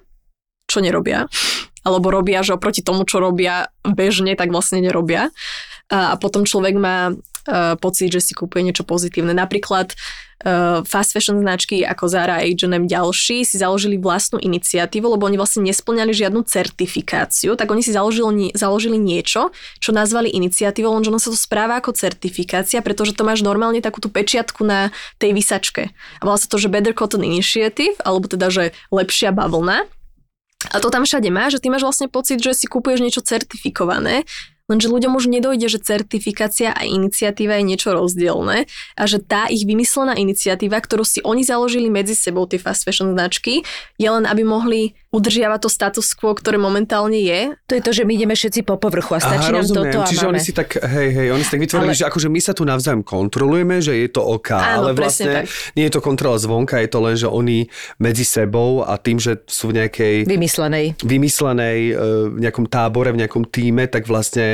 čo nerobia. Alebo robia, že oproti tomu, čo robia bežne, tak vlastne nerobia. A, potom človek má uh, pocit, že si kúpuje niečo pozitívne. Napríklad uh, fast fashion značky ako Zara, H&M, ďalší si založili vlastnú iniciatívu, lebo oni vlastne nesplňali žiadnu certifikáciu, tak oni si založili, založili niečo, čo nazvali iniciatívou, lenže ono sa to správa ako certifikácia, pretože to máš normálne takú tú pečiatku na tej vysačke. A volá sa to, že Better Cotton Initiative, alebo teda, že lepšia bavlna. A to tam všade má, že ty máš vlastne pocit, že si kúpuješ niečo certifikované, Lenže ľuďom už nedojde, že certifikácia a iniciatíva je niečo rozdielne a že tá ich vymyslená iniciatíva, ktorú si oni založili medzi sebou, tie fast fashion značky, je len, aby mohli udržiavať to status quo, ktoré momentálne je. To je to, že my ideme všetci po povrchu a stačí Aha, nám rozumiem. toto a Čiže máme. oni si tak, hej, hej, oni si tak vytvorili, Ale- že akože my sa tu navzájom kontrolujeme, že je to OK, Áno, ale vlastne nie je to kontrola zvonka, je to len, že oni medzi sebou a tým, že sú v nejakej Vymyslenej. vymyslenej e, v nejakom tábore, v nejakom týme, tak vlastne,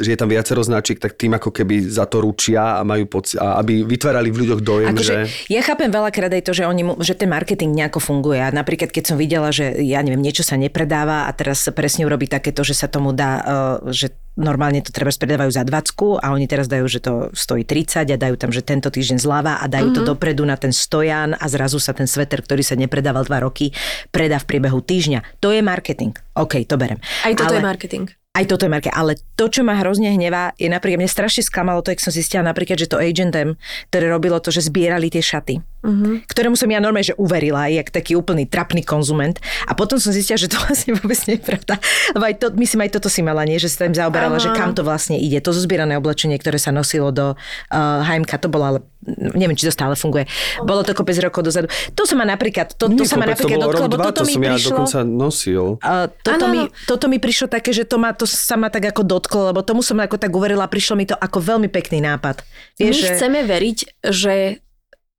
že je tam viacero značiek, tak tým ako keby za to ručia a majú pocit, a aby vytvárali v ľuďoch dojem, Akože, že... ja chápem veľakrát aj to, že, oni, mu- že ten marketing nejako funguje. A napríklad, keď som videla, že ja neviem, niečo sa nepredáva a teraz presne urobí takéto, že sa tomu dá, uh, že normálne to treba predávajú za 20 a oni teraz dajú, že to stojí 30 a dajú tam, že tento týždeň zľava a dajú mm-hmm. to dopredu na ten stojan a zrazu sa ten sveter, ktorý sa nepredával 2 roky, predá v priebehu týždňa. To je marketing. OK, to berem. Aj toto Ale- je marketing. Aj toto je marke, ale to, čo ma hrozne hnevá, je napríklad, mne strašne sklamalo to, jak som zistila napríklad, že to Agentem, ktoré robilo to, že zbierali tie šaty, mm-hmm. ktorému som ja normálne, že uverila, jak taký úplný trapný konzument. A potom som zistila, že to vlastne vôbec nie je pravda. Lebo aj to, myslím, aj toto si mala, nie? že sa tam zaoberala, Aha. že kam to vlastne ide. To zozbierané oblečenie, ktoré sa nosilo do uh, HMK, to bolo ale neviem, či to stále funguje. Bolo to kopec rokov dozadu. To sa ma napríklad, to, to sa ma napríklad dotklo, lebo dva, toto to mi som ja prišlo... dokonca nosil. Uh, toto, Áno, mi, toto mi prišlo také, že to, ma, to sa ma tak ako dotklo, lebo tomu som ako tak uverila, prišlo mi to ako veľmi pekný nápad. My Vieš, že... chceme veriť, že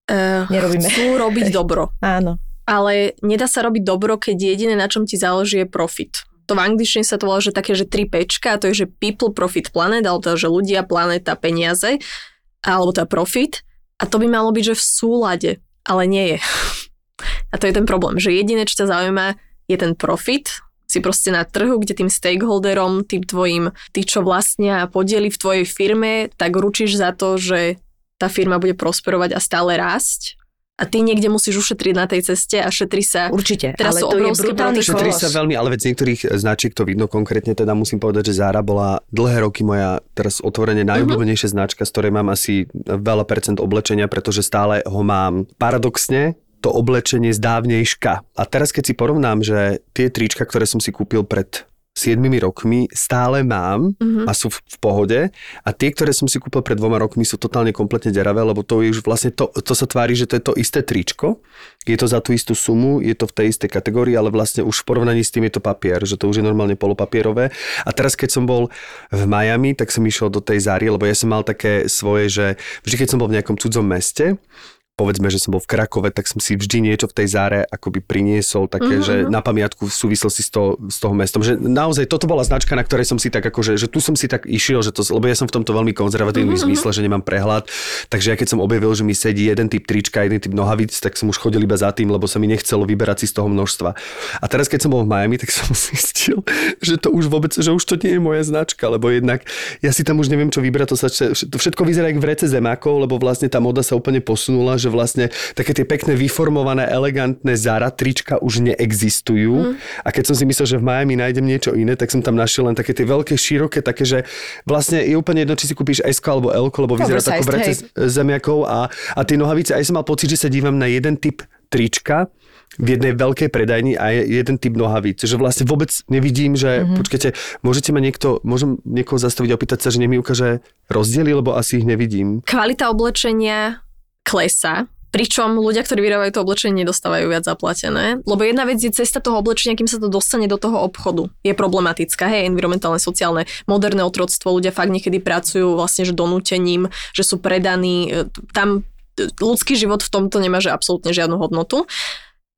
uh, Nerobíme. chcú robiť dobro. Áno. Ale nedá sa robiť dobro, keď jediné, na čom ti záleží, je profit. To v angličtine sa to volá, že také, že 3 pečka, a to je, že people, profit, planet, alebo to, že ľudia, planéta, peniaze, alebo to profit. A to by malo byť, že v súlade, ale nie je. A to je ten problém, že jediné, čo ťa zaujíma, je ten profit, si proste na trhu, kde tým stakeholderom, tým tvojim, tí, čo vlastnia a podieli v tvojej firme, tak ručíš za to, že tá firma bude prosperovať a stále rásť. A ty niekde musíš ušetriť na tej ceste a šetri sa. Určite, Teraz ale to je brutálny kolos. sa veľmi, ale veď z niektorých značiek to vidno konkrétne, teda musím povedať, že Zara bola dlhé roky moja teraz otvorene najobľúbenejšia značka, z ktorej mám asi veľa percent oblečenia, pretože stále ho mám paradoxne to oblečenie z dávnejška. A teraz keď si porovnám, že tie trička, ktoré som si kúpil pred 7 rokmi stále mám Mhm. a sú v, v pohode a tie, ktoré som si kúpil pred dvoma rokmi sú totálne kompletne deravé, lebo to je už vlastne to, to sa tvári, že to je to isté tričko, je to za tú istú sumu, je to v tej istej kategórii, ale vlastne už v porovnaní s tým je to papier, že to už je normálne polopapierové. A teraz keď som bol v Miami, tak som išiel do tej Zary, lebo ja som mal také svoje, že vždy keď som bol v nejakom cudzom meste, povedzme, že som bol v Krakove, tak som si vždy niečo v tej záre akoby priniesol, také, mm-hmm. že na pamiatku v súvislosti s, to, s toho mestom. Že naozaj toto bola značka, na ktorej som si tak akože, že tu som si tak išiel, že to, lebo ja som v tomto veľmi konzervatívnym mm-hmm. zmysle, že nemám prehľad. Takže ja keď som objavil, že mi sedí jeden typ trička, jeden typ nohavíc, tak som už chodil iba za tým, lebo sa mi nechcelo vyberať si z toho množstva. A teraz keď som bol v Miami, tak som zistil, že to už vôbec, že už to nie je moja značka, lebo jednak ja si tam už neviem, čo vybrať, to, sa, to všetko vyzerá jak v rece zemákov, lebo vlastne tá moda sa úplne posunula, že vlastne také tie pekné vyformované, elegantné Zara trička už neexistujú. Mm. A keď som si myslel, že v Miami nájdem niečo iné, tak som tam našiel len také tie veľké, široké, také, že vlastne je úplne jedno, či si kúpiš S alebo L, lebo vyzerá to ako v rece zemiakov a, a tie nohavice, aj som mal pocit, že sa dívam na jeden typ trička, v jednej veľkej predajni a je jeden typ nohavíc. Že vlastne vôbec nevidím, že mm-hmm. počkajte, môžete ma niekto, môžem niekoho zastaviť a opýtať sa, že nemi ukáže rozdiely, lebo asi ich nevidím. Kvalita oblečenia klesá, pričom ľudia, ktorí vyrábajú to oblečenie, nedostávajú viac zaplatené. Lebo jedna vec je cesta toho oblečenia, kým sa to dostane do toho obchodu. Je problematická, hej, environmentálne, sociálne, moderné otroctvo. Ľudia fakt niekedy pracujú vlastne, že donútením, že sú predaní. Tam e, ľudský život v tomto nemá, že absolútne žiadnu hodnotu.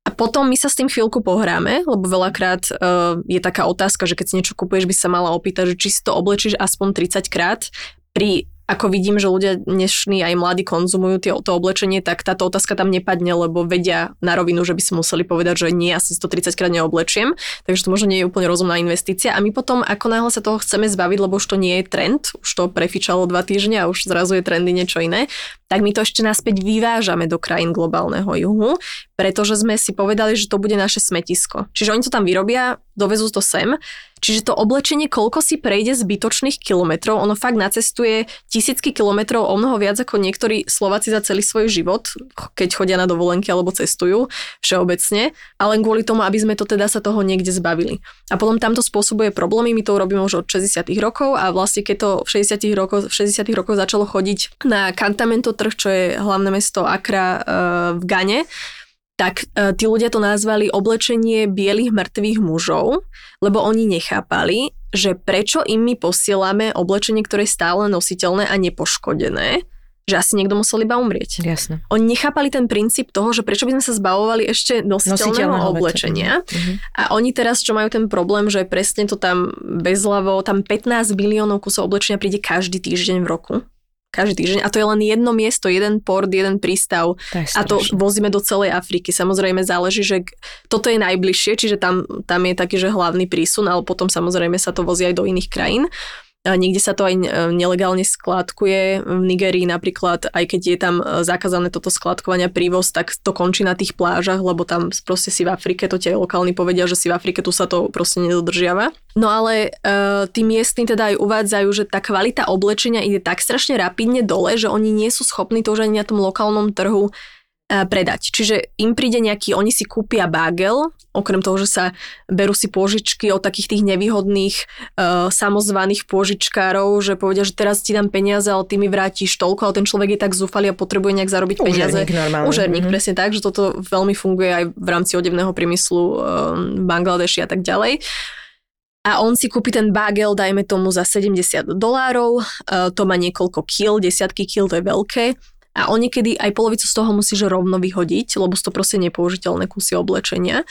A potom my sa s tým chvíľku pohráme, lebo veľakrát uh, je taká otázka, že keď si niečo kupuješ, by sa mala opýtať, že či si to oblečíš aspoň 30 krát. Pri ako vidím, že ľudia dnešní aj mladí konzumujú to oblečenie, tak táto otázka tam nepadne, lebo vedia na rovinu, že by si museli povedať, že nie, asi 130 krát neoblečiem, takže to možno nie je úplne rozumná investícia. A my potom, ako náhle sa toho chceme zbaviť, lebo už to nie je trend, už to prefičalo dva týždne a už zrazu je trendy niečo iné, tak my to ešte naspäť vyvážame do krajín globálneho juhu, pretože sme si povedali, že to bude naše smetisko. Čiže oni to tam vyrobia, dovezú to sem. Čiže to oblečenie, koľko si prejde zbytočných kilometrov, ono fakt nacestuje tisícky kilometrov, o mnoho viac ako niektorí Slováci za celý svoj život, keď chodia na dovolenky alebo cestujú všeobecne, ale kvôli tomu, aby sme to teda sa toho niekde zbavili. A potom tamto spôsobuje problémy, my to robíme už od 60 rokov a vlastne keď to v 60 rokoch, v 60 rokoch začalo chodiť na Cantamento trh, čo je hlavné mesto Accra uh, v Gane, tak uh, tí ľudia to nazvali oblečenie bielých mŕtvych mužov, lebo oni nechápali, že prečo im my posielame oblečenie, ktoré je stále nositeľné a nepoškodené, že asi niekto musel iba umrieť. Jasne. Oni nechápali ten princíp toho, že prečo by sme sa zbavovali ešte nositeľného, nositeľného oblečenia. Uh-huh. A oni teraz, čo majú ten problém, že presne to tam bezľavo, tam 15 miliónov kusov oblečenia príde každý týždeň v roku každý týždeň a to je len jedno miesto, jeden port, jeden prístav to a to vozíme do celej Afriky. Samozrejme záleží, že toto je najbližšie, čiže tam, tam je taký, že hlavný prísun, ale potom samozrejme sa to vozí aj do iných krajín. Niekde sa to aj e, nelegálne skladkuje. V Nigerii napríklad, aj keď je tam e, zakázané toto skladkovania prívoz, tak to končí na tých plážach, lebo tam proste si v Afrike, to tie lokálni povedia, že si v Afrike tu sa to proste nedodržiava. No ale uh, tí miestni teda aj uvádzajú, že tá kvalita oblečenia ide tak strašne rapidne dole, že oni nie sú schopní to už ani na tom lokálnom trhu predať. Čiže im príde nejaký, oni si kúpia bagel, okrem toho, že sa berú si pôžičky od takých tých nevýhodných uh, samozvaných pôžičkárov, že povedia, že teraz ti dám peniaze, ale ty mi vrátiš toľko, ale ten človek je tak zúfalý a potrebuje nejak zarobiť peniaze. Užerník normálne. Užerník, mm-hmm. presne tak, že toto veľmi funguje aj v rámci odevného priemyslu v Bangladeši a tak ďalej. A on si kúpi ten bagel, dajme tomu za 70 dolárov, uh, to má niekoľko kil, desiatky kil, to je veľké a on niekedy aj polovicu z toho musíš rovno vyhodiť, lebo to proste nepoužiteľné kusy oblečenia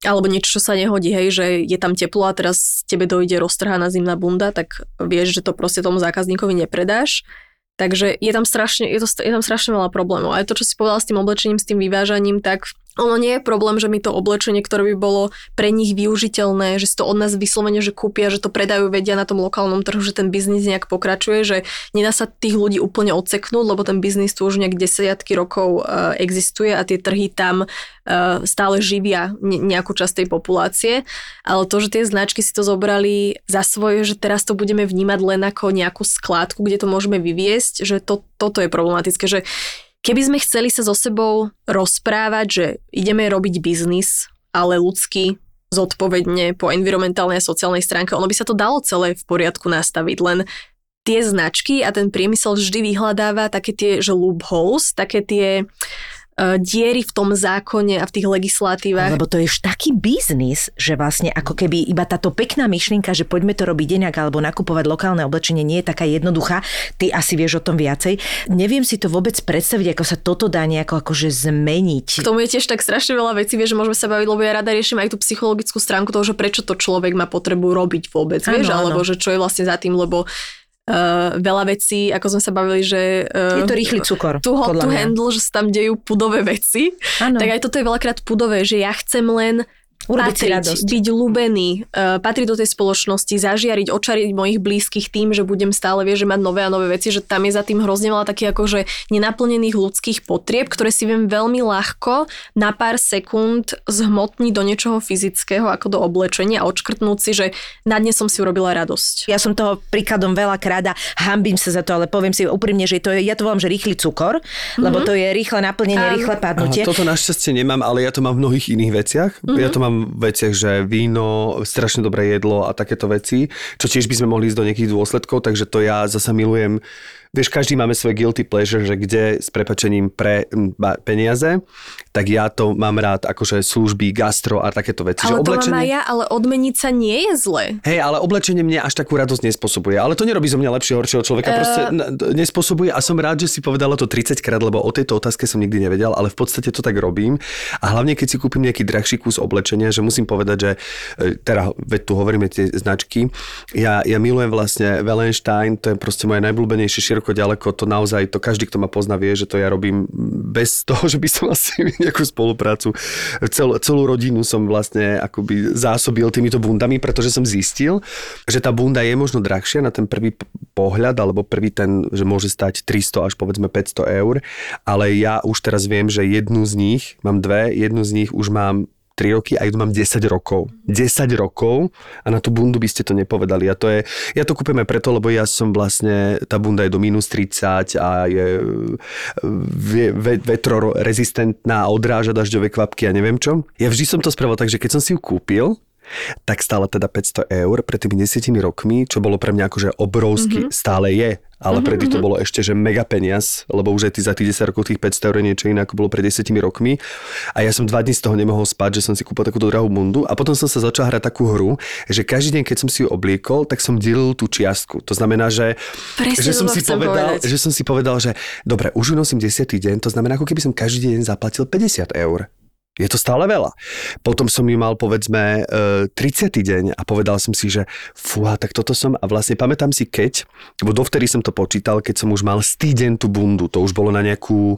alebo niečo, čo sa nehodí, hej, že je tam teplo a teraz tebe dojde roztrhaná zimná bunda, tak vieš, že to proste tomu zákazníkovi nepredáš. Takže je tam strašne, je, to, je tam strašne veľa problémov. A to, čo si povedal s tým oblečením, s tým vyvážaním, tak ono nie je problém, že mi to oblečenie, ktoré by bolo pre nich využiteľné, že si to od nás vyslovene, že kúpia, že to predajú, vedia na tom lokálnom trhu, že ten biznis nejak pokračuje, že nedá sa tých ľudí úplne odseknúť, lebo ten biznis tu už nejak desiatky rokov uh, existuje a tie trhy tam uh, stále živia nejakú časť tej populácie. Ale to, že tie značky si to zobrali za svoje, že teraz to budeme vnímať len ako nejakú skládku, kde to môžeme vyviesť, že to, toto je problematické, že Keby sme chceli sa so sebou rozprávať, že ideme robiť biznis, ale ľudský, zodpovedne po environmentálnej a sociálnej stránke, ono by sa to dalo celé v poriadku nastaviť, len tie značky a ten priemysel vždy vyhľadáva také tie, že loopholes, také tie diery v tom zákone a v tých legislatívach. Lebo to je už taký biznis, že vlastne ako keby iba táto pekná myšlienka, že poďme to robiť inak alebo nakupovať lokálne oblečenie nie je taká jednoduchá. Ty asi vieš o tom viacej. Neviem si to vôbec predstaviť, ako sa toto dá nejako akože zmeniť. K tomu je tiež tak strašne veľa vecí, vieš, že môžeme sa baviť, lebo ja rada riešim aj tú psychologickú stránku toho, že prečo to človek má potrebu robiť vôbec, ano, vieš, ano. alebo že čo je vlastne za tým, lebo uh, veľa vecí, ako sme sa bavili, že... Uh, je to rýchly cukor. Tu hot to handle, že sa tam dejú pudové veci. Ano. Tak aj toto je veľakrát pudové, že ja chcem len Urobiť patriť, radosť. byť ľúbený, uh, patriť do tej spoločnosti, zažiariť, očariť mojich blízkych tým, že budem stále vie, že mať nové a nové veci, že tam je za tým hrozne veľa takých akože nenaplnených ľudských potrieb, ktoré si viem veľmi ľahko na pár sekúnd zhmotniť do niečoho fyzického, ako do oblečenia a odškrtnúť si, že na dnes som si urobila radosť. Ja som toho príkladom veľa kráda, hambím sa za to, ale poviem si úprimne, že to je, ja to volám, že rýchly cukor, mm-hmm. lebo to je rýchle naplnenie, um, rýchle padnutie. Aha, toto našťastie nemám, ale ja to mám v mnohých iných veciach. Mm-hmm. Ja to mám veciach, že víno, strašne dobré jedlo a takéto veci, čo tiež by sme mohli ísť do nejakých dôsledkov, takže to ja zasa milujem vieš, každý máme svoj guilty pleasure, že kde s prepačením pre peniaze, tak ja to mám rád akože služby, gastro a takéto veci. Ale že to oblečenie... mám aj ja, ale odmeniť sa nie je zle. Hej, ale oblečenie mne až takú radosť nespôsobuje. Ale to nerobí zo mňa lepšieho, horšieho človeka. Uh... Proste nespôsobuje a som rád, že si povedala to 30 krát, lebo o tejto otázke som nikdy nevedel, ale v podstate to tak robím. A hlavne, keď si kúpim nejaký drahší kus oblečenia, že musím povedať, že e, teda, veď tu hovoríme tie značky, ja, ja milujem vlastne Wellenstein, to je proste moje najblúbenejšie široko ďaleko, to naozaj, to každý, kto ma pozná, vie, že to ja robím bez toho, že by som asi nejakú spoluprácu. Cel, celú rodinu som vlastne akoby zásobil týmito bundami, pretože som zistil, že tá bunda je možno drahšia na ten prvý pohľad, alebo prvý ten, že môže stať 300 až povedzme 500 eur, ale ja už teraz viem, že jednu z nich, mám dve, jednu z nich už mám 3 roky a jednu mám 10 rokov. 10 rokov a na tú bundu by ste to nepovedali. A to je, ja to kúpim aj preto, lebo ja som vlastne, tá bunda je do minus 30 a je ve, vetrorezistentná a odráža dažďové kvapky a neviem čo. Ja vždy som to spravil tak, že keď som si ju kúpil, tak stála teda 500 eur pred tými 10 rokmi, čo bolo pre mňa akože obrovský, mm-hmm. stále je, ale mm-hmm. predy to mhm. bolo ešte, že mega peniaz, lebo už aj ty za tých 10 rokov tých 500 eur niečo iné, ako bolo pred 10 rokmi. A ja som dva dní z toho nemohol spať, že som si kúpil takúto drahú bundu a potom som sa začal hrať takú hru, že každý deň, keď som si ju obliekol, tak som delil tú čiastku. To znamená, že, Presne, že, som si povedal, povedať. že som si povedal, že dobre, už ju nosím 10 deň, to znamená, ako keby som každý deň zaplatil 50 eur. Je to stále veľa. Potom som ju mal, povedzme, 30. E, deň a povedal som si, že fúha, tak toto som a vlastne pamätám si keď, lebo dovtedy som to počítal, keď som už mal stýden tú bundu, to už bolo na nejakú,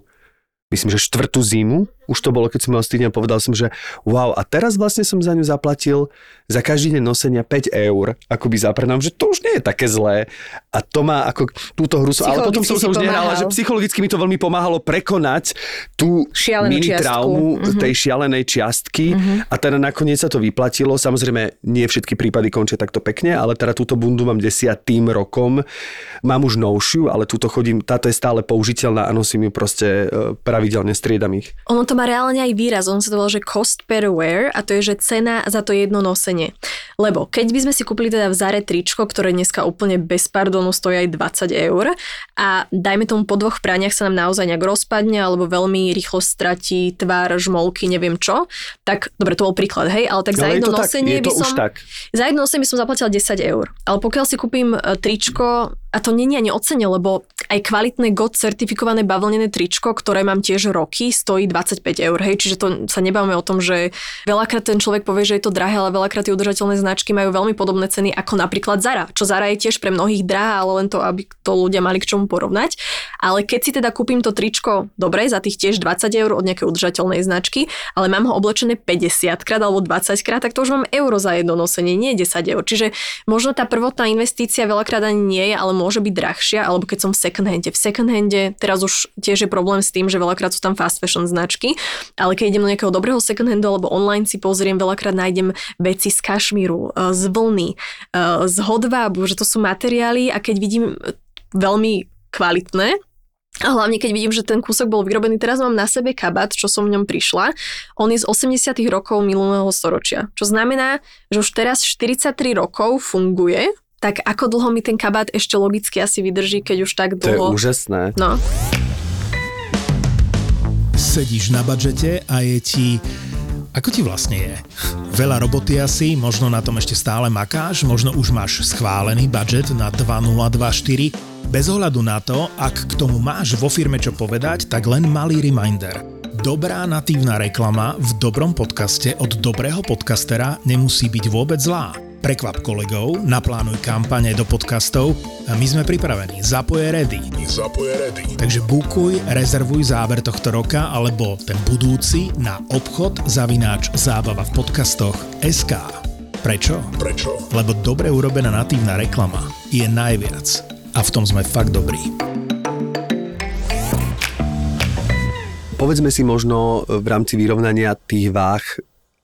myslím, že štvrtú zimu, už to bolo, keď som mal stýden, povedal som, že wow, a teraz vlastne som za ňu zaplatil za každý deň nosenia 5 eur, akoby za prenám, že to už nie je také zlé. A to má ako túto hru, ale potom som sa už nehrala, že psychologicky mi to veľmi pomáhalo prekonať tú Šialenú mini čiastku. traumu Mhm. tej šialenej čiastky Mhm. a teda nakoniec sa to vyplatilo. Samozrejme, nie všetky prípady končia takto pekne, ale teda túto bundu mám desiatým rokom. Mám už novšiu, ale túto chodím, táto je stále použiteľná a nosím ju proste e, pravidelne, striedam ich. Ono to má reálne aj výraz, on sa to volá, že cost per wear a to je, že cena za to jedno nosenie. Lebo keď by sme si kúpili teda v Zare tričko, ktoré dneska úplne bez pardonu stojí aj 20 eur a dajme tomu po dvoch praniach sa nám naozaj nejak rozpadne alebo veľmi rýchlo stratí tvár, žmolky, neviem čo, tak dobre, to bol príklad, hej, ale tak za Ale je jedno to tak, nosenie je by som... tak. Za jedno nosenie by som zaplatila 10 eur. Ale pokiaľ si kúpim e, tričko, a to je ani ocene, lebo aj kvalitné GOT certifikované bavlnené tričko, ktoré mám tiež roky, stojí 25 eur. Hej, čiže to sa nebavíme o tom, že veľakrát ten človek povie, že je to drahé, ale veľakrát tie udržateľné značky majú veľmi podobné ceny ako napríklad Zara. Čo Zara je tiež pre mnohých drahá, ale len to, aby to ľudia mali k čomu porovnať. Ale keď si teda kúpim to tričko, dobre, za tých tiež 20 eur od nejakej udržateľnej značky, ale mám ho oblečené 50 krát alebo 20 krát, tak to už mám euro za jedno nosenie, nie 10 eur. Čiže možno tá prvotná investícia veľakrát ani nie je, ale môže byť drahšia, alebo keď som v second hande. V second hande teraz už tiež je problém s tým, že veľakrát sú tam fast fashion značky, ale keď idem do nejakého dobrého second handu alebo online si pozriem, veľakrát nájdem veci z kašmíru, e, z vlny, e, z hodvábu, že to sú materiály a keď vidím e, veľmi kvalitné, a hlavne keď vidím, že ten kúsok bol vyrobený, teraz mám na sebe kabát, čo som v ňom prišla. On je z 80 rokov minulého storočia. Čo znamená, že už teraz 43 rokov funguje, tak ako dlho mi ten kabát ešte logicky asi vydrží, keď už tak To je dlho... úžasné. No. Sedíš na budžete a je ti... Ako ti vlastne je? Veľa roboty asi, možno na tom ešte stále makáš, možno už máš schválený budget na 2024. Bez ohľadu na to, ak k tomu máš vo firme čo povedať, tak len malý reminder. Dobrá natívna reklama v dobrom podcaste od dobrého podcastera nemusí byť vôbec zlá. Prekvap kolegov, naplánuj kampane do podcastov a my sme pripravení. Zapoje ready. Zapoje ready. Takže bukuj, rezervuj záver tohto roka alebo ten budúci na obchod zavináč zábava v podcastoch SK. Prečo? Prečo? Lebo dobre urobená natívna reklama je najviac. A v tom sme fakt dobrí. Povedzme si možno v rámci vyrovnania tých váh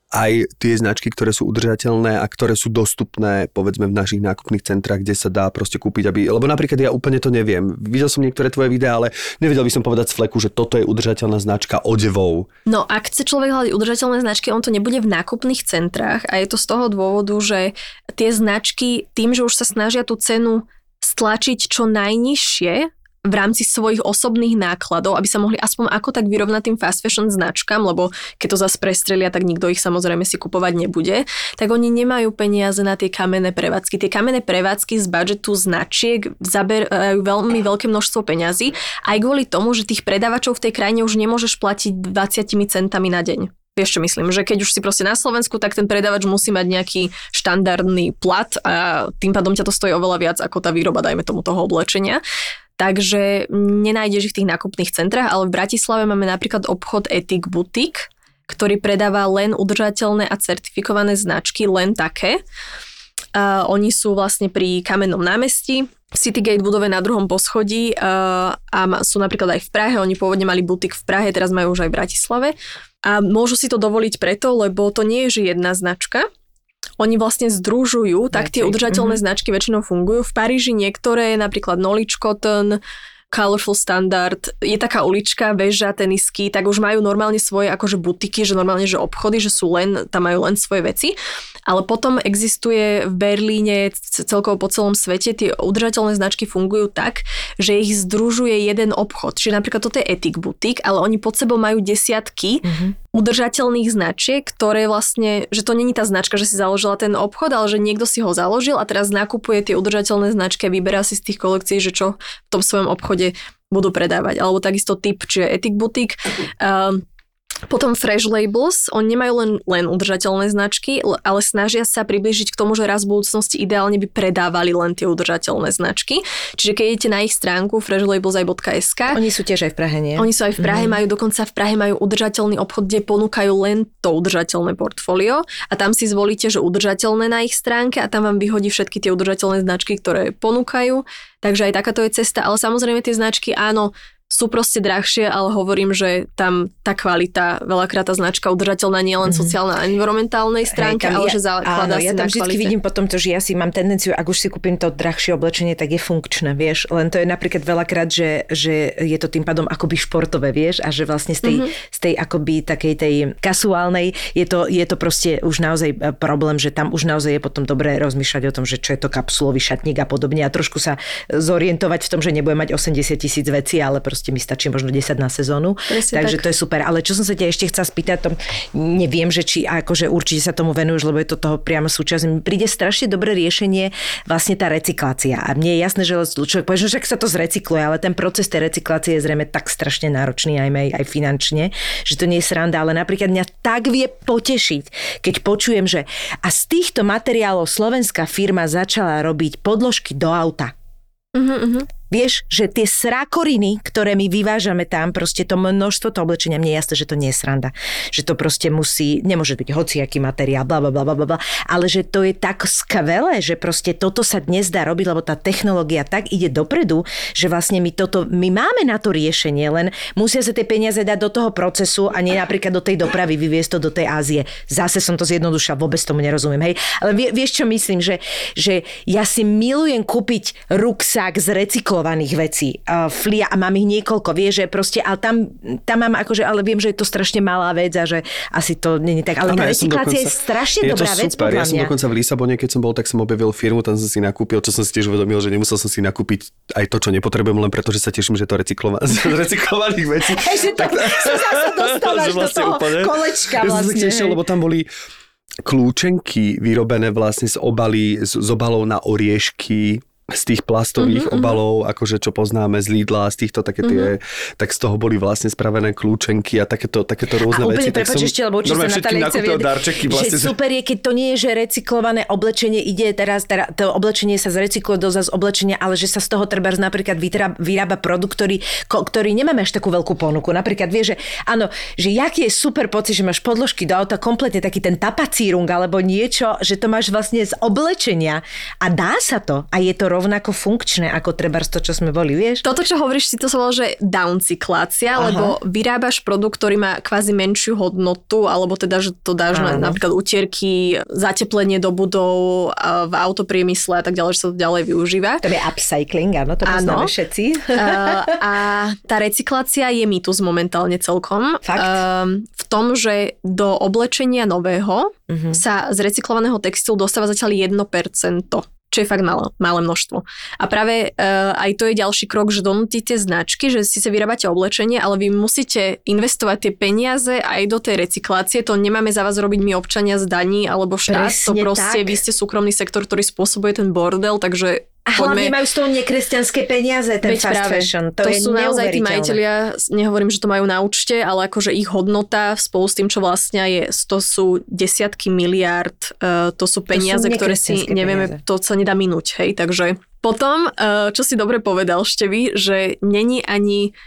aj tie značky, ktoré sú udržateľné a ktoré sú dostupné, povedzme, v našich nákupných centrách, kde sa dá proste kúpiť, aby... Lebo napríklad ja úplne to neviem. Videl som niektoré tvoje videá, ale nevedel by som povedať z fleku, že toto je udržateľná značka odevov. No, ak chce človek hľadať udržateľné značky, on to nebude v nákupných centrách a je to z toho dôvodu, že tie značky tým, že už sa snažia tú cenu stlačiť čo najnižšie, v rámci svojich osobných nákladov, aby sa mohli aspoň ako tak vyrovnať tým fast fashion značkám, lebo keď to zase prestrelia, tak nikto ich samozrejme si kupovať nebude, tak oni nemajú peniaze na tie kamenné prevádzky. Tie kamenné prevádzky z budžetu značiek zaberajú veľmi veľké množstvo peňazí, aj kvôli tomu, že tých predávačov v tej krajine už nemôžeš platiť 20 centami na deň. Vieš čo myslím, že keď už si proste na Slovensku, tak ten predávač musí mať nejaký štandardný plat a tým pádom ťa to stojí oveľa viac ako tá výroba, dajme tomu toho oblečenia. Takže nenájdeš ich v tých nákupných centrách, ale v Bratislave máme napríklad obchod Ethic Boutique, ktorý predáva len udržateľné a certifikované značky, len také. Uh, oni sú vlastne pri kamennom námestí, v Citygate budove na druhom poschodí uh, a sú napríklad aj v Prahe, oni pôvodne mali butik v Prahe, teraz majú už aj v Bratislave a môžu si to dovoliť preto, lebo to nie je že jedna značka, oni vlastne združujú, tak tie udržateľné mm-hmm. značky väčšinou fungujú. V Paríži niektoré, napríklad Knowledge Cotton, Colorful Standard, je taká ulička, väža, tenisky, tak už majú normálne svoje akože butiky, že normálne, že obchody, že sú len, tam majú len svoje veci. Ale potom existuje v Berlíne, celkovo po celom svete, tie udržateľné značky fungujú tak, že ich združuje jeden obchod. Čiže napríklad toto je Etik Butik, ale oni pod sebou majú desiatky mm-hmm. Udržateľných značiek, ktoré vlastne, že to není tá značka, že si založila ten obchod, ale že niekto si ho založil a teraz nakupuje tie udržateľné značky a vyberá si z tých kolekcií, že čo v tom svojom obchode budú predávať. Alebo takisto typ, čiže Etik Butik. Um, potom Fresh Labels, oni nemajú len, len udržateľné značky, ale snažia sa približiť k tomu, že raz v budúcnosti ideálne by predávali len tie udržateľné značky. Čiže keď idete na ich stránku freshlabels.sk Oni sú tiež aj v Prahe, nie? Oni sú aj v Prahe, mm. majú dokonca v Prahe majú udržateľný obchod, kde ponúkajú len to udržateľné portfólio a tam si zvolíte, že udržateľné na ich stránke a tam vám vyhodí všetky tie udržateľné značky, ktoré ponúkajú. Takže aj takáto je cesta, ale samozrejme tie značky, áno, sú proste drahšie, ale hovorím, že tam tá kvalita, veľakrát tá značka udržateľná nie len mm-hmm. sociálna a environmentálnej stránke, Hej, ale ja, že áno, si ja tam vždy vidím potom to, že ja si mám tendenciu, ak už si kúpim to drahšie oblečenie, tak je funkčné, vieš. Len to je napríklad veľakrát, že, že je to tým pádom akoby športové, vieš, a že vlastne z tej, mm-hmm. z tej akoby takej tej kasuálnej je to, je to proste už naozaj e, problém, že tam už naozaj je potom dobré rozmýšľať o tom, že čo je to kapsulový šatník a podobne a trošku sa zorientovať v tom, že nebudem mať 80 tisíc vecí, ale proste proste mi stačí možno 10 na sezónu. Presne Takže tak. to je super. Ale čo som sa ťa ešte chcela spýtať, to neviem, že či akože určite sa tomu venuješ, lebo je to toho priamo súčasť. Mi príde strašne dobré riešenie vlastne tá recyklácia. A mne je jasné, že človek povie, že sa to zrecykluje, ale ten proces tej recyklácie je zrejme tak strašne náročný aj, aj finančne, že to nie je sranda, ale napríklad mňa tak vie potešiť, keď počujem, že a z týchto materiálov slovenská firma začala robiť podložky do auta. Uh-huh, uh-huh. Vieš, že tie srakoriny, ktoré my vyvážame tam, proste to množstvo to oblečenia, mne je jasné, že to nie je sranda. Že to proste musí, nemôže byť hociaký materiál, bla, bla, bla, bla, ale že to je tak skvelé, že proste toto sa dnes dá robiť, lebo tá technológia tak ide dopredu, že vlastne my toto, my máme na to riešenie, len musia sa tie peniaze dať do toho procesu a nie napríklad do tej dopravy vyviesť to do tej Ázie. Zase som to zjednodušila, vôbec tomu nerozumiem, hej. Ale vie, vieš, čo myslím, že, že ja si milujem kúpiť ruksák z recyklu vymalovaných vecí. Flia a mám ich niekoľko, vie, že proste, ale tam, tam mám akože, ale viem, že je to strašne malá vec a že asi to je tak. Ale ano, tá ja recyklácia je strašne je dobrá vec, podľa Ja som dokonca v Lisabone, keď som bol, tak som objavil firmu, tam som si nakúpil, čo som si tiež uvedomil, že nemusel som si nakúpiť aj to, čo nepotrebujem, len preto, že sa teším, že to recyklova- z recyklovaných vecí. Hej, že to, tak, sa zase dostávaš vlastne do toho úplne, kolečka vlastne. Ja som sa vlastne, tešil, lebo tam boli kľúčenky vyrobené vlastne z obalí, z, z obalov na oriešky, z tých plastových uh-huh, obalov, akože čo poznáme z Lidla, z týchto také tie, uh-huh. tak z toho boli vlastne spravené kľúčenky a takéto, takéto rôzne a veci. tak som ešte, lebo určite sa Natália chce darčeky vlastne. Že super je, keď to nie je, že recyklované oblečenie ide teraz, teda, to oblečenie sa zrecykluje do zase oblečenia, ale že sa z toho treba napríklad vyrába, vyrába produkt, ktorý, ktorý nemáme až takú veľkú ponuku. Napríklad vie, že áno, že jaký je super pocit, že máš podložky do auta, kompletne taký ten tapacírung alebo niečo, že to máš vlastne z oblečenia a dá sa to a je to rovnako funkčné ako treba to, čo sme boli, vieš? Toto, čo hovoríš, si to sa volá, že downcyklácia, Aha. lebo vyrábaš produkt, ktorý má kvázi menšiu hodnotu, alebo teda, že to dáš na napríklad utierky, zateplenie do budov, v autopriemysle a tak ďalej, že sa to ďalej využíva. To je upcycling, áno, to poznáme všetci. A, a tá recyklácia je mýtus momentálne celkom. Fakt? Um, v tom, že do oblečenia nového uh-huh. sa z recyklovaného textilu dostáva zatiaľ 1% čo je fakt malé, malé množstvo. A práve uh, aj to je ďalší krok, že donútite značky, že si sa vyrábate oblečenie, ale vy musíte investovať tie peniaze aj do tej recyklácie. To nemáme za vás robiť my občania z daní alebo štát. Presne to proste, tak. vy ste súkromný sektor, ktorý spôsobuje ten bordel, takže a hlavne majú z toho nekresťanské peniaze, ten Veď fast práve, fashion. To, to sú naozaj tí majiteľia, nehovorím, že to majú na účte, ale akože ich hodnota spolu s tým, čo vlastne je, to sú desiatky miliárd, uh, to sú peniaze, to sú ktoré si nevieme, peniaze. to sa nedá minúť, hej, takže potom, uh, čo si dobre povedal Števi, že není ani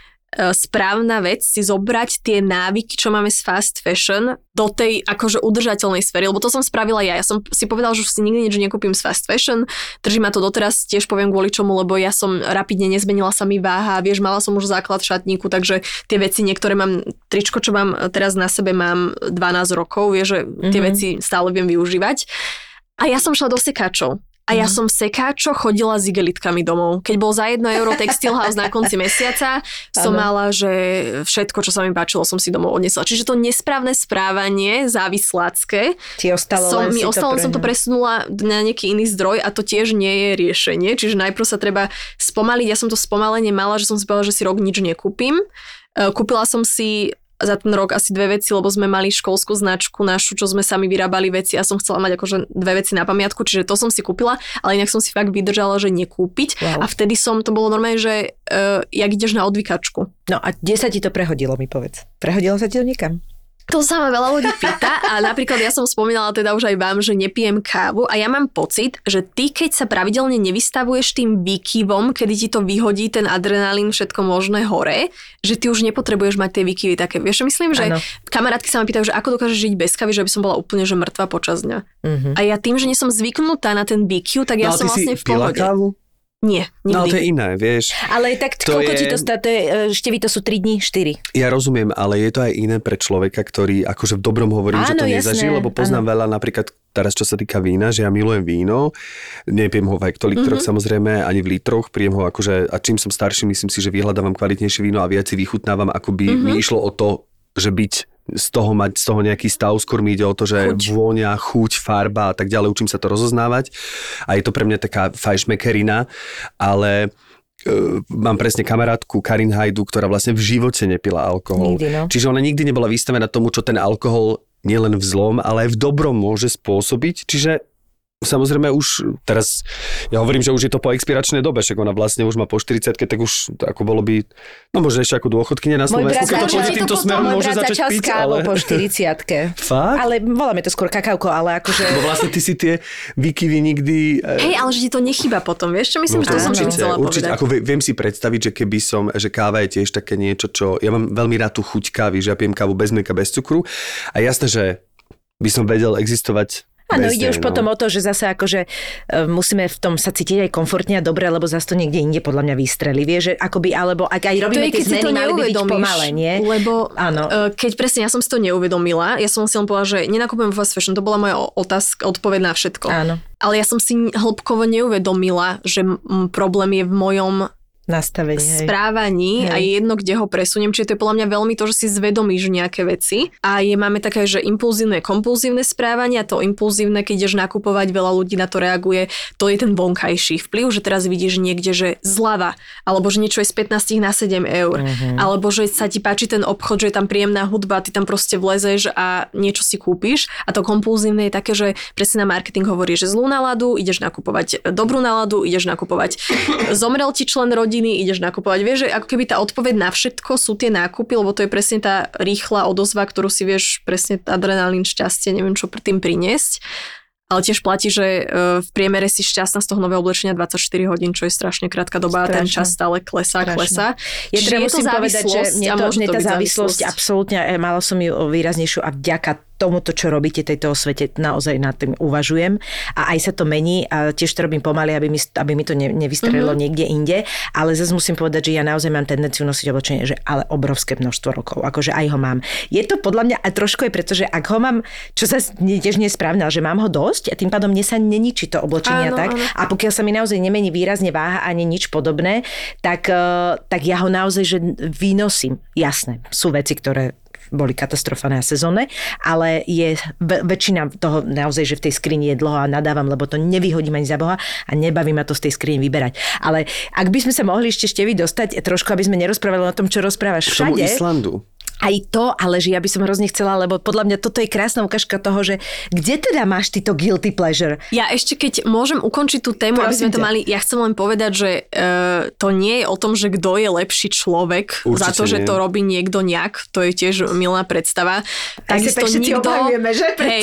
správna vec si zobrať tie návyky, čo máme z fast fashion do tej akože udržateľnej sféry, lebo to som spravila ja. Ja som si povedala, že už si nikdy nič nekúpim z fast fashion, drží ma to doteraz, tiež poviem kvôli čomu, lebo ja som rapidne nezmenila sa mi váha, vieš, mala som už základ šatníku, takže tie veci, niektoré mám, tričko, čo mám teraz na sebe, mám 12 rokov, vieš, že tie mm-hmm. veci stále viem využívať. A ja som šla do sekáčov. A ja mhm. som sekáčo chodila s igelitkami domov. Keď bol za 1 euro textil house na konci mesiaca, som ano. mala, že všetko, čo sa mi páčilo, som si domov odnesla. Čiže to nesprávne správanie, závislácké, Ti ostalo som, mi ostalo, som to presunula na nejaký iný zdroj a to tiež nie je riešenie. Čiže najprv sa treba spomaliť. Ja som to spomalenie mala, že som si povedala, že si rok nič nekúpim. E, kúpila som si za ten rok asi dve veci, lebo sme mali školskú značku našu, čo sme sami vyrábali veci a som chcela mať akože dve veci na pamiatku, čiže to som si kúpila, ale inak som si fakt vydržala, že nekúpiť wow. a vtedy som, to bolo normálne, že uh, jak ideš na odvykačku. No a kde sa ti to prehodilo, mi povedz. Prehodilo sa ti to niekam? To sa ma veľa ľudí pýta a napríklad ja som spomínala teda už aj vám, že nepijem kávu a ja mám pocit, že ty keď sa pravidelne nevystavuješ tým výkyvom, kedy ti to vyhodí ten adrenalín všetko možné hore, že ty už nepotrebuješ mať tie výkyvy také. Vieš, myslím, že ano. kamarátky sa ma pýtajú, že ako dokážeš žiť bez kávy, že by som bola úplne že mŕtva počas dňa. Uh-huh. A ja tým, že nie som zvyknutá na ten výkyv, tak ja no, som vlastne v pohode. Kávu? Nie, nikdy. No to je iné, vieš. Ale tak to koľko je... ti to stá, to je, e, števy to sú 3 dní, 4. Ja rozumiem, ale je to aj iné pre človeka, ktorý akože v dobrom hovorím, Áno, že to nezažil, lebo poznám Áno. veľa napríklad teraz čo sa týka vína, že ja milujem víno, nepijem ho v hektolitroch mm-hmm. samozrejme, ani v litroch, pijem ho akože, a čím som starší, myslím si, že vyhľadávam kvalitnejšie víno a viac si vychutnávam, ako by mm-hmm. mi išlo o to, že byť z toho mať z toho nejaký stav, skôr mi ide o to, že chuť. vôňa, chuť, farba a tak ďalej, učím sa to rozoznávať a je to pre mňa taká fajšmekerina, ale uh, mám presne kamarátku Karin Hajdu, ktorá vlastne v živote nepila alkohol. Nikdy, no. Čiže ona nikdy nebola vystavená tomu, čo ten alkohol nielen v zlom, ale aj v dobrom môže spôsobiť. Čiže samozrejme už teraz, ja hovorím, že už je to po expiračnej dobe, však ona vlastne už má po 40 tak už ako bolo by, no možno ešte ako dôchodkynia na Slovensku, keď to pôjde týmto smerom, môže začať piť, ale... po 40 Fakt? Ale voláme to skôr kakauko, ale akože... Bo vlastne ty si tie výkyvy nikdy... Eh, Hej, ale že ti to nechýba potom, vieš, čo myslím, no, že to som určite, chcela určite, povedať. Ako viem si predstaviť, že keby som, že káva je tiež také niečo, čo... Ja mám veľmi rád tú chuť kávy, že ja pijem kávu bez mlieka, bez cukru. A jasné, že by som vedel existovať Áno, ide už no. potom o to, že zase akože uh, musíme v tom sa cítiť aj komfortne a dobre, lebo zase to niekde inde podľa mňa vystreli. Vie, že akoby, alebo ak aj robíme tie zmeny, mali by byť pomalé, nie? Lebo áno. Uh, keď presne ja som si to neuvedomila, ja som si len povedala, že nenakupujem fast fashion, to bola moja otázka, odpoveď na všetko. Áno. Ale ja som si hĺbkovo neuvedomila, že problém je v mojom nastavení. Správaní hej. a je jedno, kde ho presuniem. Čiže to je podľa mňa veľmi to, že si zvedomíš nejaké veci. A je, máme také, že impulzívne, kompulzívne správanie a to impulzívne, keď ideš nakupovať, veľa ľudí na to reaguje, to je ten vonkajší vplyv, že teraz vidíš niekde, že zľava, alebo že niečo je z 15 na 7 eur, uh-huh. alebo že sa ti páči ten obchod, že je tam príjemná hudba, ty tam proste vlezeš a niečo si kúpiš. A to kompulzívne je také, že presne na marketing hovorí, že zlú náladu, ideš nakupovať dobrú náladu, ideš nakupovať zomrel ti člen rodiny, hodiny ideš nakupovať. Vieš, že ako keby tá odpoveď na všetko sú tie nákupy, lebo to je presne tá rýchla odozva, ktorú si vieš presne adrenalín, šťastie, neviem čo tým priniesť. Ale tiež platí, že e, v priemere si šťastná z toho nového oblečenia 24 hodín, čo je strašne krátka doba strašne. a ten čas stále klesá, strašne. klesá. Je, Čiže je to povedať, že mne to, mne tá závislosť, absolútne, e, mala som ju výraznejšiu a vďaka tomuto, čo robíte tejto svete, naozaj nad tým uvažujem. A aj sa to mení a tiež to robím pomaly, aby mi, aby mi to ne, nevystrelilo mm-hmm. niekde inde. Ale zase musím povedať, že ja naozaj mám tendenciu nosiť oblečenie, že ale obrovské množstvo rokov. Akože aj ho mám. Je to podľa mňa a trošku je preto, že ak ho mám, čo sa tiež nie je správne, ale že mám ho dosť a tým pádom mne sa neničí to oblečenie tak. Áno. A pokiaľ sa mi naozaj nemení výrazne váha ani nič podobné, tak, eh, tak ja ho naozaj že vynosím. Jasné, sú veci, ktoré boli katastrofálne a sezónne, ale je väčšina toho naozaj, že v tej skrini je dlho a nadávam, lebo to nevyhodím ani za Boha a nebaví ma to z tej skrini vyberať. Ale ak by sme sa mohli ešte ešte vy dostať trošku, aby sme nerozprávali o tom, čo rozprávaš všade. K tomu Islandu. Aj to, ale že ja by som hrozne chcela, lebo podľa mňa toto je krásna ukážka toho, že kde teda máš ty to guilty pleasure? Ja ešte keď môžem ukončiť tú tému, aby Prosím sme to ťa. mali, ja chcem len povedať, že uh, to nie je o tom, že kto je lepší človek Určite za to, že nie. to robí niekto nejak, to je tiež milá predstava. Tak všetci obhajujeme, že? Hej,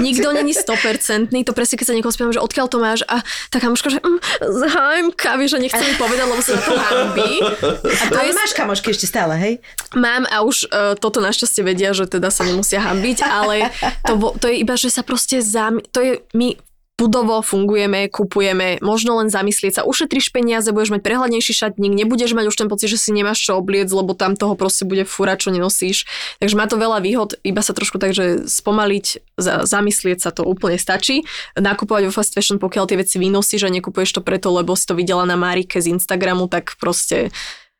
nikto není 100%, to presne keď sa niekoho spýtam, že odkiaľ to máš a tá kamoška, že mm, z HMK, vieš, že nechce mi povedať, lebo sa na to hambí. A to Ale je máš kamošky ešte stále, hej? Mám a už uh, toto našťastie vedia, že teda sa nemusia hambiť, ale to, to je iba, že sa proste zam... To je, my budovo fungujeme, kupujeme, možno len zamyslieť sa, ušetríš peniaze, budeš mať prehľadnejší šatník, nebudeš mať už ten pocit, že si nemáš čo obliec, lebo tam toho proste bude fúra, čo nenosíš. Takže má to veľa výhod, iba sa trošku tak, že spomaliť, za, zamyslieť sa to úplne stačí. Nakupovať vo fast fashion, pokiaľ tie veci vynosíš a nekupuješ to preto, lebo si to videla na Marike z Instagramu, tak proste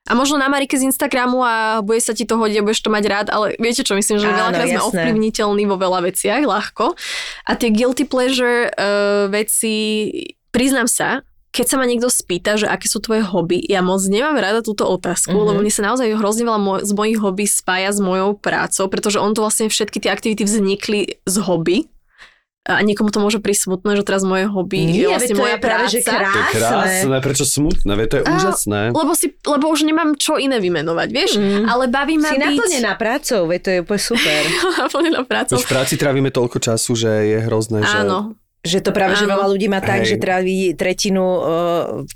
a možno na Marike z Instagramu a bude sa ti to hodiť a budeš to mať rád, ale viete čo, myslím, že Áno, veľakrát sme ovplyvniteľní vo veľa veciach, ľahko. A tie guilty pleasure uh, veci, priznám sa, keď sa ma niekto spýta, že aké sú tvoje hobby, ja moc nemám rada túto otázku, Mhm. mm-hmm. lebo mne sa naozaj hrozne veľa moj, z mojich hobby spája s mojou prácou, pretože on to vlastne všetky tie aktivity vznikli z hobby. A niekomu to môže prísť smutné, že teraz moje hobby je Nie, vlastne veď to moja je práve, práca. že To je krásne. krásne, prečo smutné, veď to je Á, úžasné. Lebo, si, lebo už nemám čo iné vymenovať, vieš? Mm. Ale baví ma Si byť... naplnená prácou, veď to je úplne super. naplnená prácou. Už v práci trávime toľko času, že je hrozné, že... Áno. Že to práve, že Áno. veľa ľudí má tak, Hej. že tráví tretinu uh,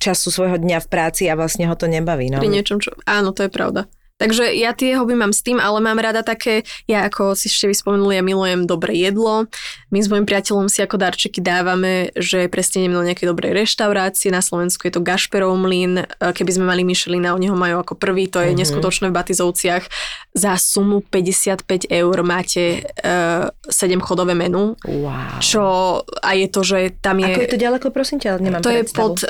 času svojho dňa v práci a vlastne ho to nebaví. No. Pri niečom, čo... Áno, to je pravda. Takže ja tie hobby mám s tým, ale mám rada také, ja ako si ešte vyspomenuli, ja milujem dobré jedlo. My s mojim priateľom si ako darčeky dávame, že presne ideme do nejakej dobrej reštaurácie. Na Slovensku je to Gašperov mlyn. Keby sme mali Michelina, oni ho majú ako prvý, to je Mhm. neskutočné v Batizovciach. Za sumu 55 eur máte uh, 7 chodové menu, Wow. čo a je to, že tam je... Ako je to ďaleko, prosím ťa, nemám to je predstavu. pod uh,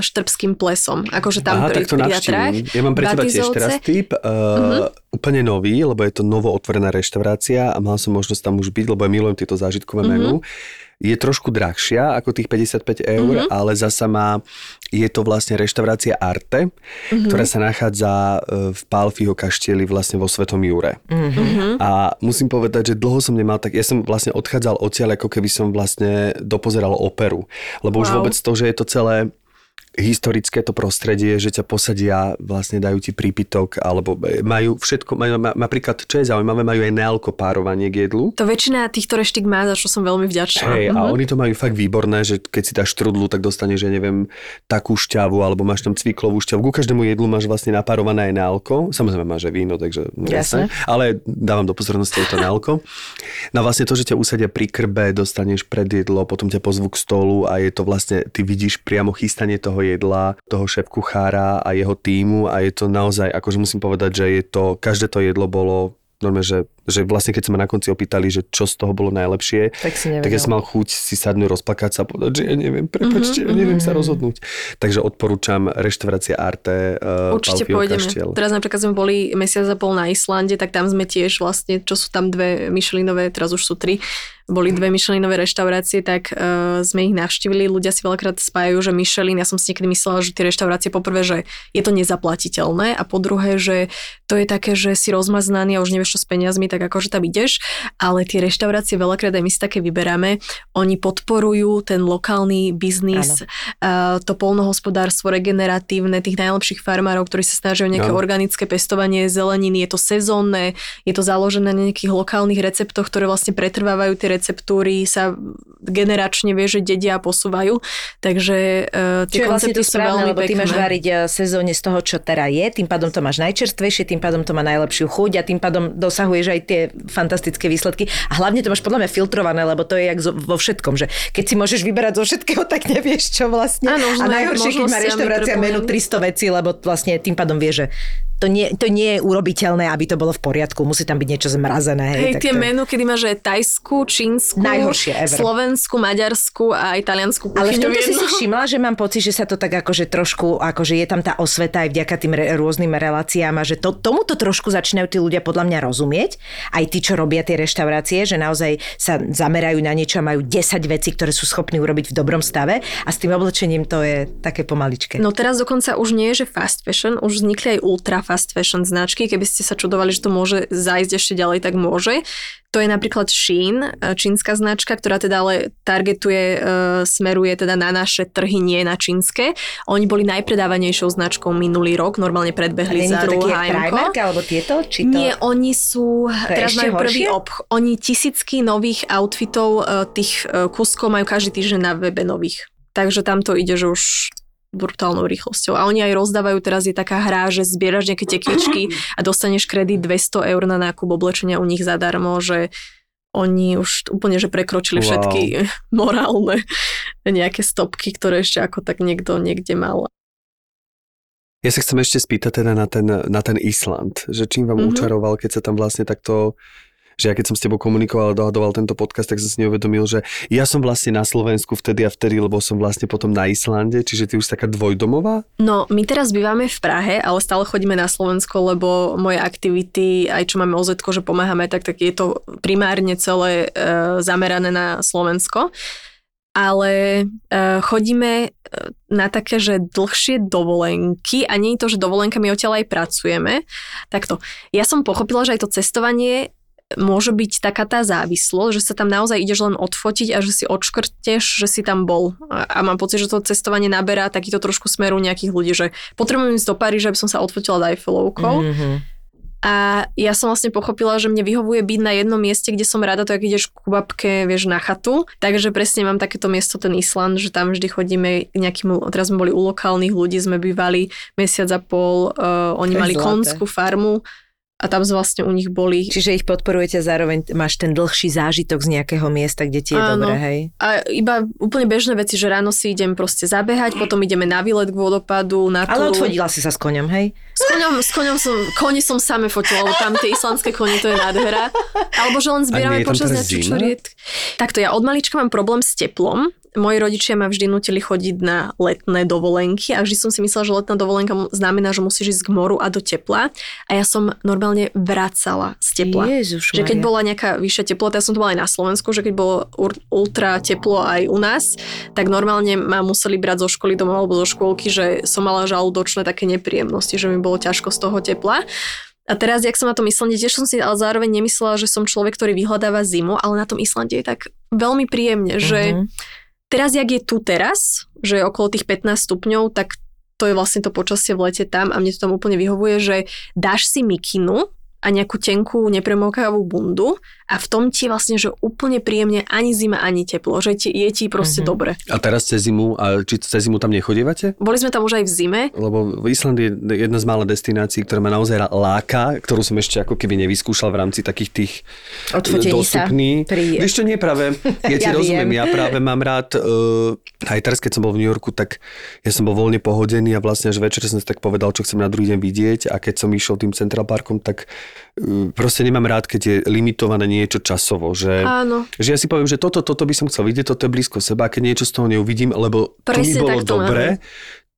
Štrbským plesom. Akože tam Aha, pri, tak to pri. Ja mám pre teba tiež teraz tip. Uh, úplne nový, lebo je to novo otvorená reštaurácia a mal som možnosť tam už byť, lebo ja milujem tieto zážitkové Mhm. menu. Je trošku drahšia ako tých 55 eur, Mhm. ale zasa má, je to vlastne reštaurácia Arte, Mhm. ktorá sa nachádza e, v Pálfiho kaštieli vlastne vo Svetom Jure. Mhm. A musím povedať, že dlho som nemal tak, ja som vlastne odchádzal odtiaľ, ako keby som vlastne dopozeral operu. Lebo už Wow. vôbec to, že je to celé historické to prostredie, že ťa posadia, vlastne dajú ti prípitok, alebo majú všetko, majú, ma- napríklad, čo je zaujímavé, majú aj nealko párovanie k jedlu. To väčšina týchto reštík má, za čo som veľmi vďačná. Hej, a Mhm. oni to majú fakt výborné, že keď si dáš štrudlu, tak dostaneš, že neviem, takú šťavu, alebo máš tam cviklovú šťavu. Ku každému jedlu máš vlastne napárované aj nealko. Samozrejme máš aj víno, takže jasné. Ale dávam do pozornosti aj to nealko. No vlastne to, že ťa usadia pri krbe, dostaneš pred jedlo, potom ťa pozvú k stolu a je to vlastne, ty vidíš priamo chystanie toho jedla, toho šéf kuchára a jeho týmu a je to naozaj, akože musím povedať, že je to, každé to jedlo bolo normálne, že, že vlastne keď sa ma na konci opýtali, že čo z toho bolo najlepšie, Tak si nevedel. tak ja som mal chuť si sadnúť, rozplakať sa a povedať, že ja neviem, prepačte, ja neviem sa rozhodnúť. Takže odporúčam reštaurácia Arte uh, Určite Palfio pôjdeme. Kaštiel. Teraz napríklad sme boli mesiac a pol na Islande, tak tam sme tiež vlastne, čo sú tam dve Michelinové, teraz už sú tri, boli dve Michelinové reštaurácie, tak uh, sme ich navštívili. Ľudia si veľakrát spájajú, že Michelin, ja som si niekedy myslela, že tie reštaurácie poprvé, že je to nezaplatiteľné a po druhé, že to je také, že si rozmaznaný a už nevieš čo s peniazmi, tak akože tam ideš, ale tie reštaurácie veľakrát aj my si také vyberáme, oni podporujú ten lokálny biznis, uh, to polnohospodárstvo regeneratívne, tých najlepších farmárov, ktorí sa snažia o nejaké Áno. organické pestovanie zeleniny, je to sezónne, je to založené na nejakých lokálnych receptoch, ktoré vlastne pretrvávajú tie receptúry, sa generačne vie, že dedia posúvajú, takže uh, tie vlastne koncepty to sú správne, veľmi lebo ty pekné. máš variť eh, sezóne z toho, čo teda je, tým pádom to máš najčerstvejšie, tým pádom to má najlepšiu chuť a tým pádom dosahuješ aj tie fantastické výsledky. A hlavne to máš podľa mňa filtrované, lebo to je jak vo všetkom, že keď si môžeš vyberať zo všetkého, tak nevieš čo vlastne. Áno, a najhoršie, keď má reštaurácia menu prepojení. 300 vecí, lebo vlastne tým pádom vie, že to nie, to nie je urobiteľné, aby to bolo v poriadku. Musí tam byť niečo zmrazené. Hej, Hej, tie to... menu, kedy máš aj tajskú, čínsku, Najhoršie ever. slovensku, maďarsku a italiansku Ale v kuchyňu tomto si si všimla, že mám pocit, že sa to tak akože trošku, akože je tam tá osveta aj vďaka tým re, rôznym reláciám a že to, tomuto trošku začínajú tí ľudia podľa mňa rozumieť. Aj tí, čo robia tie reštaurácie, že naozaj sa zamerajú na niečo a majú 10 vecí, ktoré sú schopní urobiť v dobrom stave a s tým oblečením to je také pomaličké. No teraz dokonca už nie je, že fast fashion, už vznikli aj ultra fast fashion značky. Keby ste sa čudovali, že to môže zájsť ešte ďalej, tak môže. To je napríklad Shein, e, čínska značka, ktorá teda ale targetuje, e, smeruje teda na naše trhy, nie na čínske. Oni boli najpredávanejšou značkou minulý rok, normálne predbehli za. Primark alebo tieto? Či to... Nie, oni sú, To teraz majú prvý obch. Oni tisícky nových outfitov, e, tých kuskov majú každý týždeň na webe nových. Takže tam to ide, že už brutálnou rýchlosťou. A oni aj rozdávajú, teraz je taká hra, že zbieraš nejaké tekvičky a dostaneš kredit 200 eur na nákup oblečenia u nich zadarmo, že oni už úplne, že prekročili Wow. všetky morálne nejaké stopky, ktoré ešte ako tak niekto niekde mal. Ja sa chcem ešte spýtať teda na ten, na ten Island, že čím vám Mhm. mm-hmm. učaroval, keď sa tam vlastne takto že ja keď som s tebou komunikoval a dohadoval tento podcast, tak som si neuvedomil, že ja som vlastne na Slovensku vtedy a vtedy, lebo som vlastne potom na Islande, čiže ty už taká dvojdomová? No, my teraz bývame v Prahe, ale stále chodíme na Slovensko, lebo moje aktivity, aj čo máme oz že pomáhame, tak, tak je to primárne celé e, zamerané na Slovensko. Ale e, chodíme e, na také, že dlhšie dovolenky a nie je to, že dovolenka, my odtiaľ aj pracujeme. Takto. Ja som pochopila, že aj to cestovanie môže byť taká tá závislosť, že sa tam naozaj ideš len odfotiť a že si odškrtneš, že si tam bol. A, a mám pocit, že to cestovanie naberá takýto trošku smeru nejakých ľudí, že potrebujem ísť do Paríža, aby som sa odfotila s Eiffelovkou. Mhm. A ja som vlastne pochopila, že mne vyhovuje byť na jednom mieste, kde som rada, to ak ideš ku babke, vieš, na chatu. Takže presne mám takéto miesto, ten Island, že tam vždy chodíme k nejakým, teraz sme boli u lokálnych ľudí, sme bývali mesiac a pol, uh, oni mali zlaté. konskú farmu a tam sme vlastne u nich boli. Čiže ich podporujete, zároveň máš ten dlhší zážitok z nejakého miesta, kde ti je Áno. dobre, hej? A iba úplne bežné veci, že ráno si idem proste zabehať, potom ideme na výlet k vodopadu, na Ale túru. odfotila si sa s koňom, hej? S koňom, s koňom som, koni som same fotila, lebo tam tie islandské kone, to je nádhera. Alebo že len zbierame počas dňa zima? čučoriet. Takto, ja od malička mám problém s teplom. Moji rodičia ma vždy nutili chodiť na letné dovolenky a vždy som si myslela, že letná dovolenka znamená, že musíš ísť k moru a do tepla. A ja som normálne vracala z tepla. Ježiš Že keď bola nejaká vyššia teplota, ja som to mala aj na Slovensku, že keď bolo ultra teplo aj u nás, tak normálne ma museli brať zo školy domov alebo zo škôlky, že som mala žalúdočné také nepríjemnosti, že mi bolo ťažko z toho tepla. A teraz, jak som na tom Islande, tiež som si ale zároveň nemyslela, že som človek, ktorý vyhľadáva zimu, ale na tom Islande je tak veľmi príjemne, že Mhm. Teraz, jak je tu teraz, že je okolo tých 15 stupňov, tak to je vlastne to počasie v lete tam a mne to tam úplne vyhovuje, že dáš si mikinu a nejakú tenkú nepremokavú bundu a v tom ti vlastne, že úplne príjemne ani zima, ani teplo, že ti, je ti proste Mhm. dobre. A teraz cez zimu, a či cez zimu tam nechodievate? Boli sme tam už aj v zime, Lebo Island je jedna z mála destinácií, ktorá ma naozaj láka, ktorú som ešte ako keby nevyskúšal v rámci takých tých Odfotení sa dostupný. pri- Vieš čo, nie práve. Ja ti Ja rozumiem, viem. ja práve mám rád, uh, aj teraz keď som bol v New Yorku, tak ja som bol voľne pohodený a vlastne až večer som si tak povedal, čo chcem na druhý deň vidieť a keď som išiel tým Central Parkom, tak uh, proste nemám rád, keď je limitované niečo časovo, že, áno. že ja si poviem, že toto, toto by som chcel vidieť, toto je blízko seba, a keď niečo z toho neuvidím, lebo to mi Presne bolo dobre,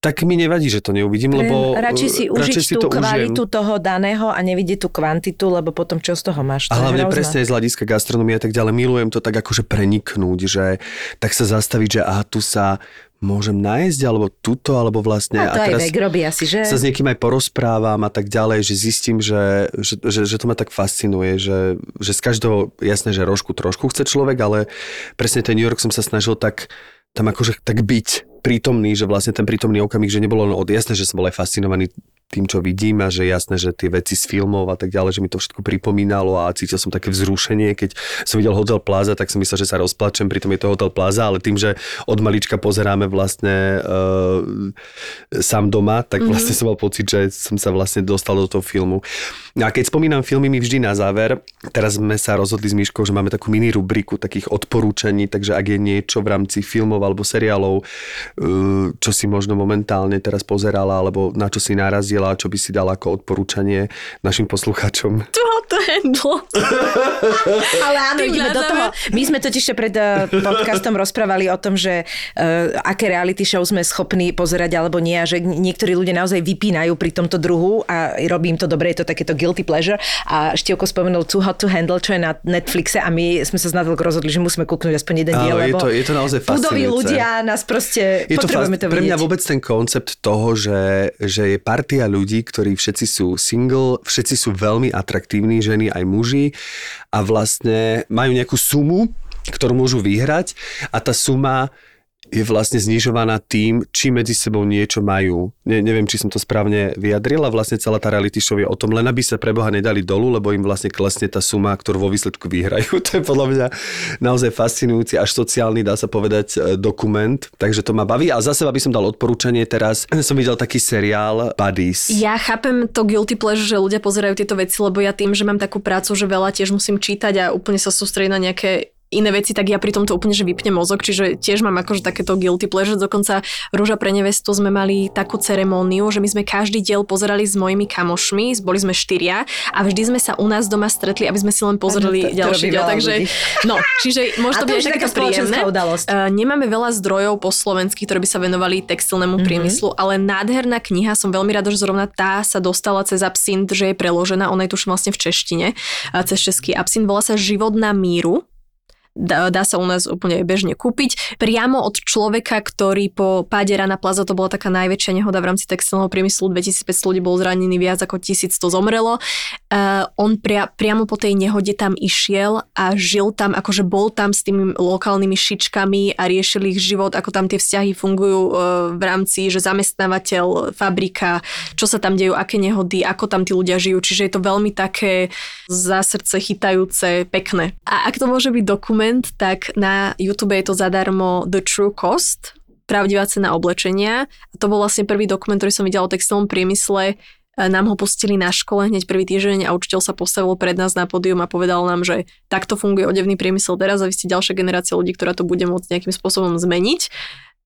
tak mi nevadí, že to neuvidím, lebo radšej si užiť radšej si tú to užijem. kvalitu toho daného a nevidieť tú kvantitu, lebo potom čo z toho máš? To A hlavne presne aj z hľadiska gastronomie a tak ďalej. Milujem to tak akože preniknúť, že tak sa zastaviť, že aha, tu sa môžem nájsť, alebo tuto, alebo vlastne... A to aj vek robí asi, že? sa s niekým aj porozprávam a tak ďalej, že zistím, že, že, že, že to ma tak fascinuje, že, že z každého, jasné, že rožku trošku chce človek, ale presne ten New York som sa snažil tak tam akože tak byť prítomný, že vlastne ten prítomný okamih, že nebolo len od jasné, že som bol aj fascinovaný tým, čo vidím a že jasné, že tie veci z filmov a tak ďalej, že mi to všetko pripomínalo a cítil som také vzrušenie, keď som videl Hotel Plaza, tak som myslel, že sa rozplačem, pritom je to Hotel Plaza, ale tým, že od malička pozeráme vlastne uh, sám doma, tak vlastne som mal pocit, že som sa vlastne dostal do toho filmu. No a keď spomínam filmy, mi vždy na záver, teraz sme sa rozhodli s Myškou, že máme takú mini rubriku takých odporúčaní, takže ak je niečo v rámci filmov alebo seriálov, uh, čo si možno momentálne teraz pozerala, alebo na čo si narazila, čo by si dala ako odporúčanie našim poslucháčom. Čo to handlo? Ale áno, Tým ideme do toho. My sme totiž ešte pred eh, podcastom rozprávali o tom, že uh, aké reality show sme schopní pozerať alebo nie a že niektorí ľudia naozaj vypínajú pri tomto druhu a robím to dobre, je to takéto guilty pleasure. A Štievko spomenul Too Hot to Handle, čo je na Netflixe a my sme sa s Natálkou rozhodli, že musíme kúknúť aspoň jeden diel, je to- je to naozaj budoví fascinujúce. ľudia nás proste, Je to potrebujeme fast, to pre mňa vidieť. vôbec ten koncept toho, že, že je partia ľudí, ktorí všetci sú single, všetci sú veľmi atraktívni, ženy aj muži a vlastne majú nejakú sumu, ktorú môžu vyhrať a tá suma je vlastne znižovaná tým, či medzi sebou niečo majú. Ne, neviem, či som to správne vyjadrila. Vlastne celá tá reality show je o tom, len aby sa pre Boha nedali dolu, lebo im vlastne klesne tá suma, ktorú vo výsledku vyhrajú. To je podľa mňa naozaj fascinujúci, až sociálny, dá sa povedať, e, dokument. Takže to ma baví. A za seba by som dal odporúčanie teraz. Som videl taký seriál Buddies. Ja chápem to guilty pleasure, že ľudia pozerajú tieto veci, lebo ja tým, že mám takú prácu, že veľa tiež musím čítať a úplne sa sústrediť na nejaké iné veci, tak ja pri tomto úplne, že vypne mozog, čiže tiež mám akože takéto guilty pleasure. Dokonca Rúža pre nevestu sme mali takú ceremóniu, že my sme každý diel pozerali s mojimi kamošmi, boli sme štyria a vždy sme sa u nás doma stretli, aby sme si len pozreli to, ďalší diel. Takže, no, čiže môže to byť taká príjemné. udalosť. Uh, nemáme veľa zdrojov po slovensky, ktoré by sa venovali textilnému mm-hmm. priemyslu, ale nádherná kniha, som veľmi rada, že zrovna tá sa dostala cez absint, že je preložená, ona je tu vlastne v češtine, cez český absint, volá sa Život na míru dá, sa u nás úplne bežne kúpiť. Priamo od človeka, ktorý po páde Rana Plaza, to bola taká najväčšia nehoda v rámci textilného priemyslu, 2500 ľudí bolo zranený, viac ako 1000 to zomrelo. Uh, on pria, priamo po tej nehode tam išiel a žil tam, akože bol tam s tými lokálnymi šičkami a riešil ich život, ako tam tie vzťahy fungujú uh, v rámci, že zamestnávateľ, fabrika, čo sa tam dejú, aké nehody, ako tam tí ľudia žijú. Čiže je to veľmi také za srdce chytajúce, pekné. A ak to môže byť dokument, dokument, tak na YouTube je to zadarmo The True Cost, pravdivá cena oblečenia. A to bol vlastne prvý dokument, ktorý som videla o textilnom priemysle. E, nám ho pustili na škole hneď prvý týždeň a učiteľ sa postavil pred nás na pódium a povedal nám, že takto funguje odevný priemysel teraz a vy ste ďalšia generácia ľudí, ktorá to bude môcť nejakým spôsobom zmeniť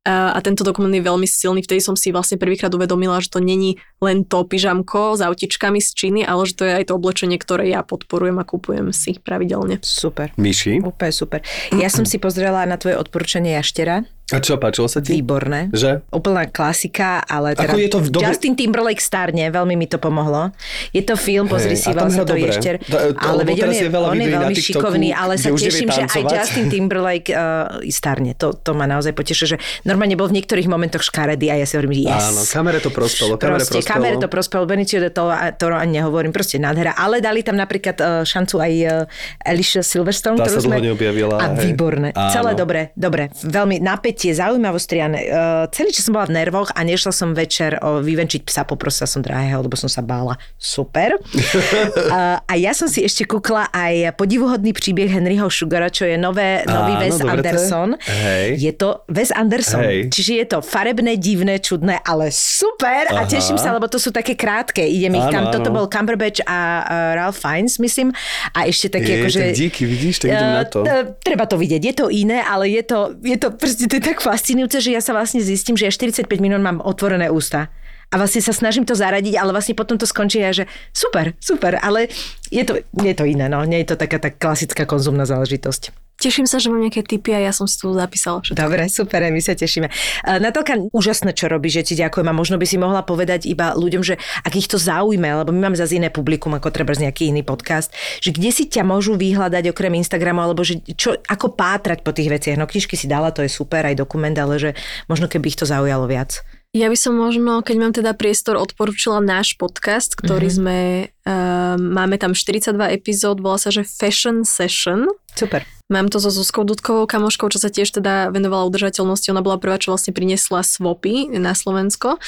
a tento dokument je veľmi silný. Vtedy som si vlastne prvýkrát uvedomila, že to není len to pyžamko s autičkami z Číny, ale že to je aj to oblečenie, ktoré ja podporujem a kupujem si pravidelne. Super. Myši? Úplne super. Ja som si pozrela na tvoje odporúčanie Jaštera. A čo, páčilo sa ti? Výborné. Že? Úplná klasika, ale teda Ako je to v dobe... Justin Timberlake starne, veľmi mi to pomohlo. Je to film, pozri Hej, si vlastne to dobre. Ješter. To- to- ale veď on je, on je veľmi TikToku, šikovný, ale sa teším, že aj. Justin Timberlake uh, starne. To, to ma naozaj poteší, že normálne bol v niektorých momentoch škaredý a ja si hovorím, yes. Áno, kamere to prospelo, kamere proste, prospelo. kamere to prospelo, Benicio de Toro, a to ani nehovorím, proste nádhera. Ale dali tam napríklad uh, šancu aj uh, Alicia Silverstone, Tá ktorú sa sme... dlho neobjavila, A výborné. Celé dobre, dobre. Veľmi napätie, zaujímavosť, Triane. Uh, celý čas som bola v nervoch a nešla som večer o, vyvenčiť psa, poprosila som drahého, lebo som sa bála. Super. uh, a ja som si ešte kúkla aj podivuhodný príbeh Henryho Sugara, čo je nové, nový Áno, Wes. Anderson. Hej. Je to Wes Anderson. Hej. Čiže je to farebné, divné, čudné, ale super a Aha. teším sa, lebo to sú také krátke. Idem ich kam. Toto bol Cumberbatch a uh, Ralph Fiennes, myslím. A ešte také Je, akože... tak díky, vidíš, tak idem na to. Uh, treba to vidieť. Je to iné, ale je to, je to, proste, to je tak fascinujúce, že ja sa vlastne zistím, že ja 45 minút mám otvorené ústa. A vlastne sa snažím to zaradiť, ale vlastne potom to skončí a že super, super, ale je to, je to iné, no. Nie je to taká tá klasická konzumná záležitosť. Teším sa, že mám nejaké tipy a ja som si tu zapísala všetko. Dobre, super, my sa tešíme. Uh, Natálka, úžasné, čo robíš, že ti ďakujem a možno by si mohla povedať iba ľuďom, že ak ich to zaujme, lebo my máme zase iné publikum, ako treba z nejaký iný podcast, že kde si ťa môžu vyhľadať okrem Instagramu, alebo že čo, ako pátrať po tých veciach. No knižky si dala, to je super, aj dokument, ale že možno keby ich to zaujalo viac. Ja by som možno, keď mám teda priestor, odporúčila náš podcast, ktorý Mhm. sme, uh, máme tam 42 epizód, volá sa, že Fashion Session. Super. Mám to so Zuzkou Dudkovou kamoškou, čo sa tiež teda venovala udržateľnosti. Ona bola prvá, čo vlastne priniesla swapy na Slovensko.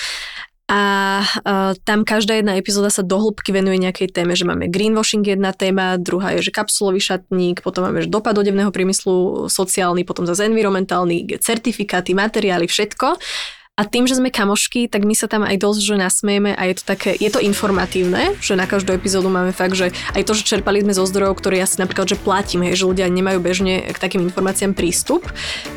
A uh, tam každá jedna epizóda sa dohlbky venuje nejakej téme, že máme greenwashing jedna téma, druhá je, že kapsulový šatník, potom máme, že dopad odevného priemyslu sociálny, potom zase environmentálny, certifikáty, materiály, všetko. A tým, že sme kamošky, tak my sa tam aj dosť že nasmejeme a je to také, je to informatívne, že na každú epizódu máme fakt, že aj to, že čerpali sme zo zdrojov, ktoré ja si napríklad, že platím, hej, že ľudia nemajú bežne k takým informáciám prístup.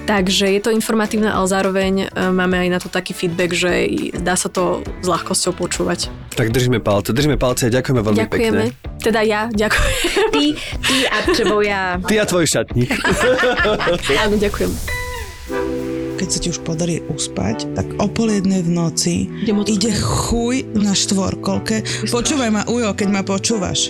Takže je to informatívne, ale zároveň e, máme aj na to taký feedback, že dá sa to s ľahkosťou počúvať. Tak držíme palce, držíme palce a ďakujeme veľmi Ďakujeme. pekne. Teda ja, ďakujem. Ty, ty a čeboja. Ty a tvoj šatník. Áno, ďakujem. Keď sa ti už podarí uspať, tak o pol jednej v noci ide chuj na štvorkolke. Počúvaj ma, Ujo, keď ma počúvaš.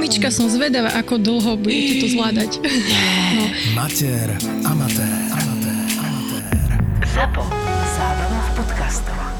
Mamička, som zvedavá, ako dlho budete to zvládať. Mater Amatér. Amatér. Amatér. ZAPO. Zábrná v podcastov.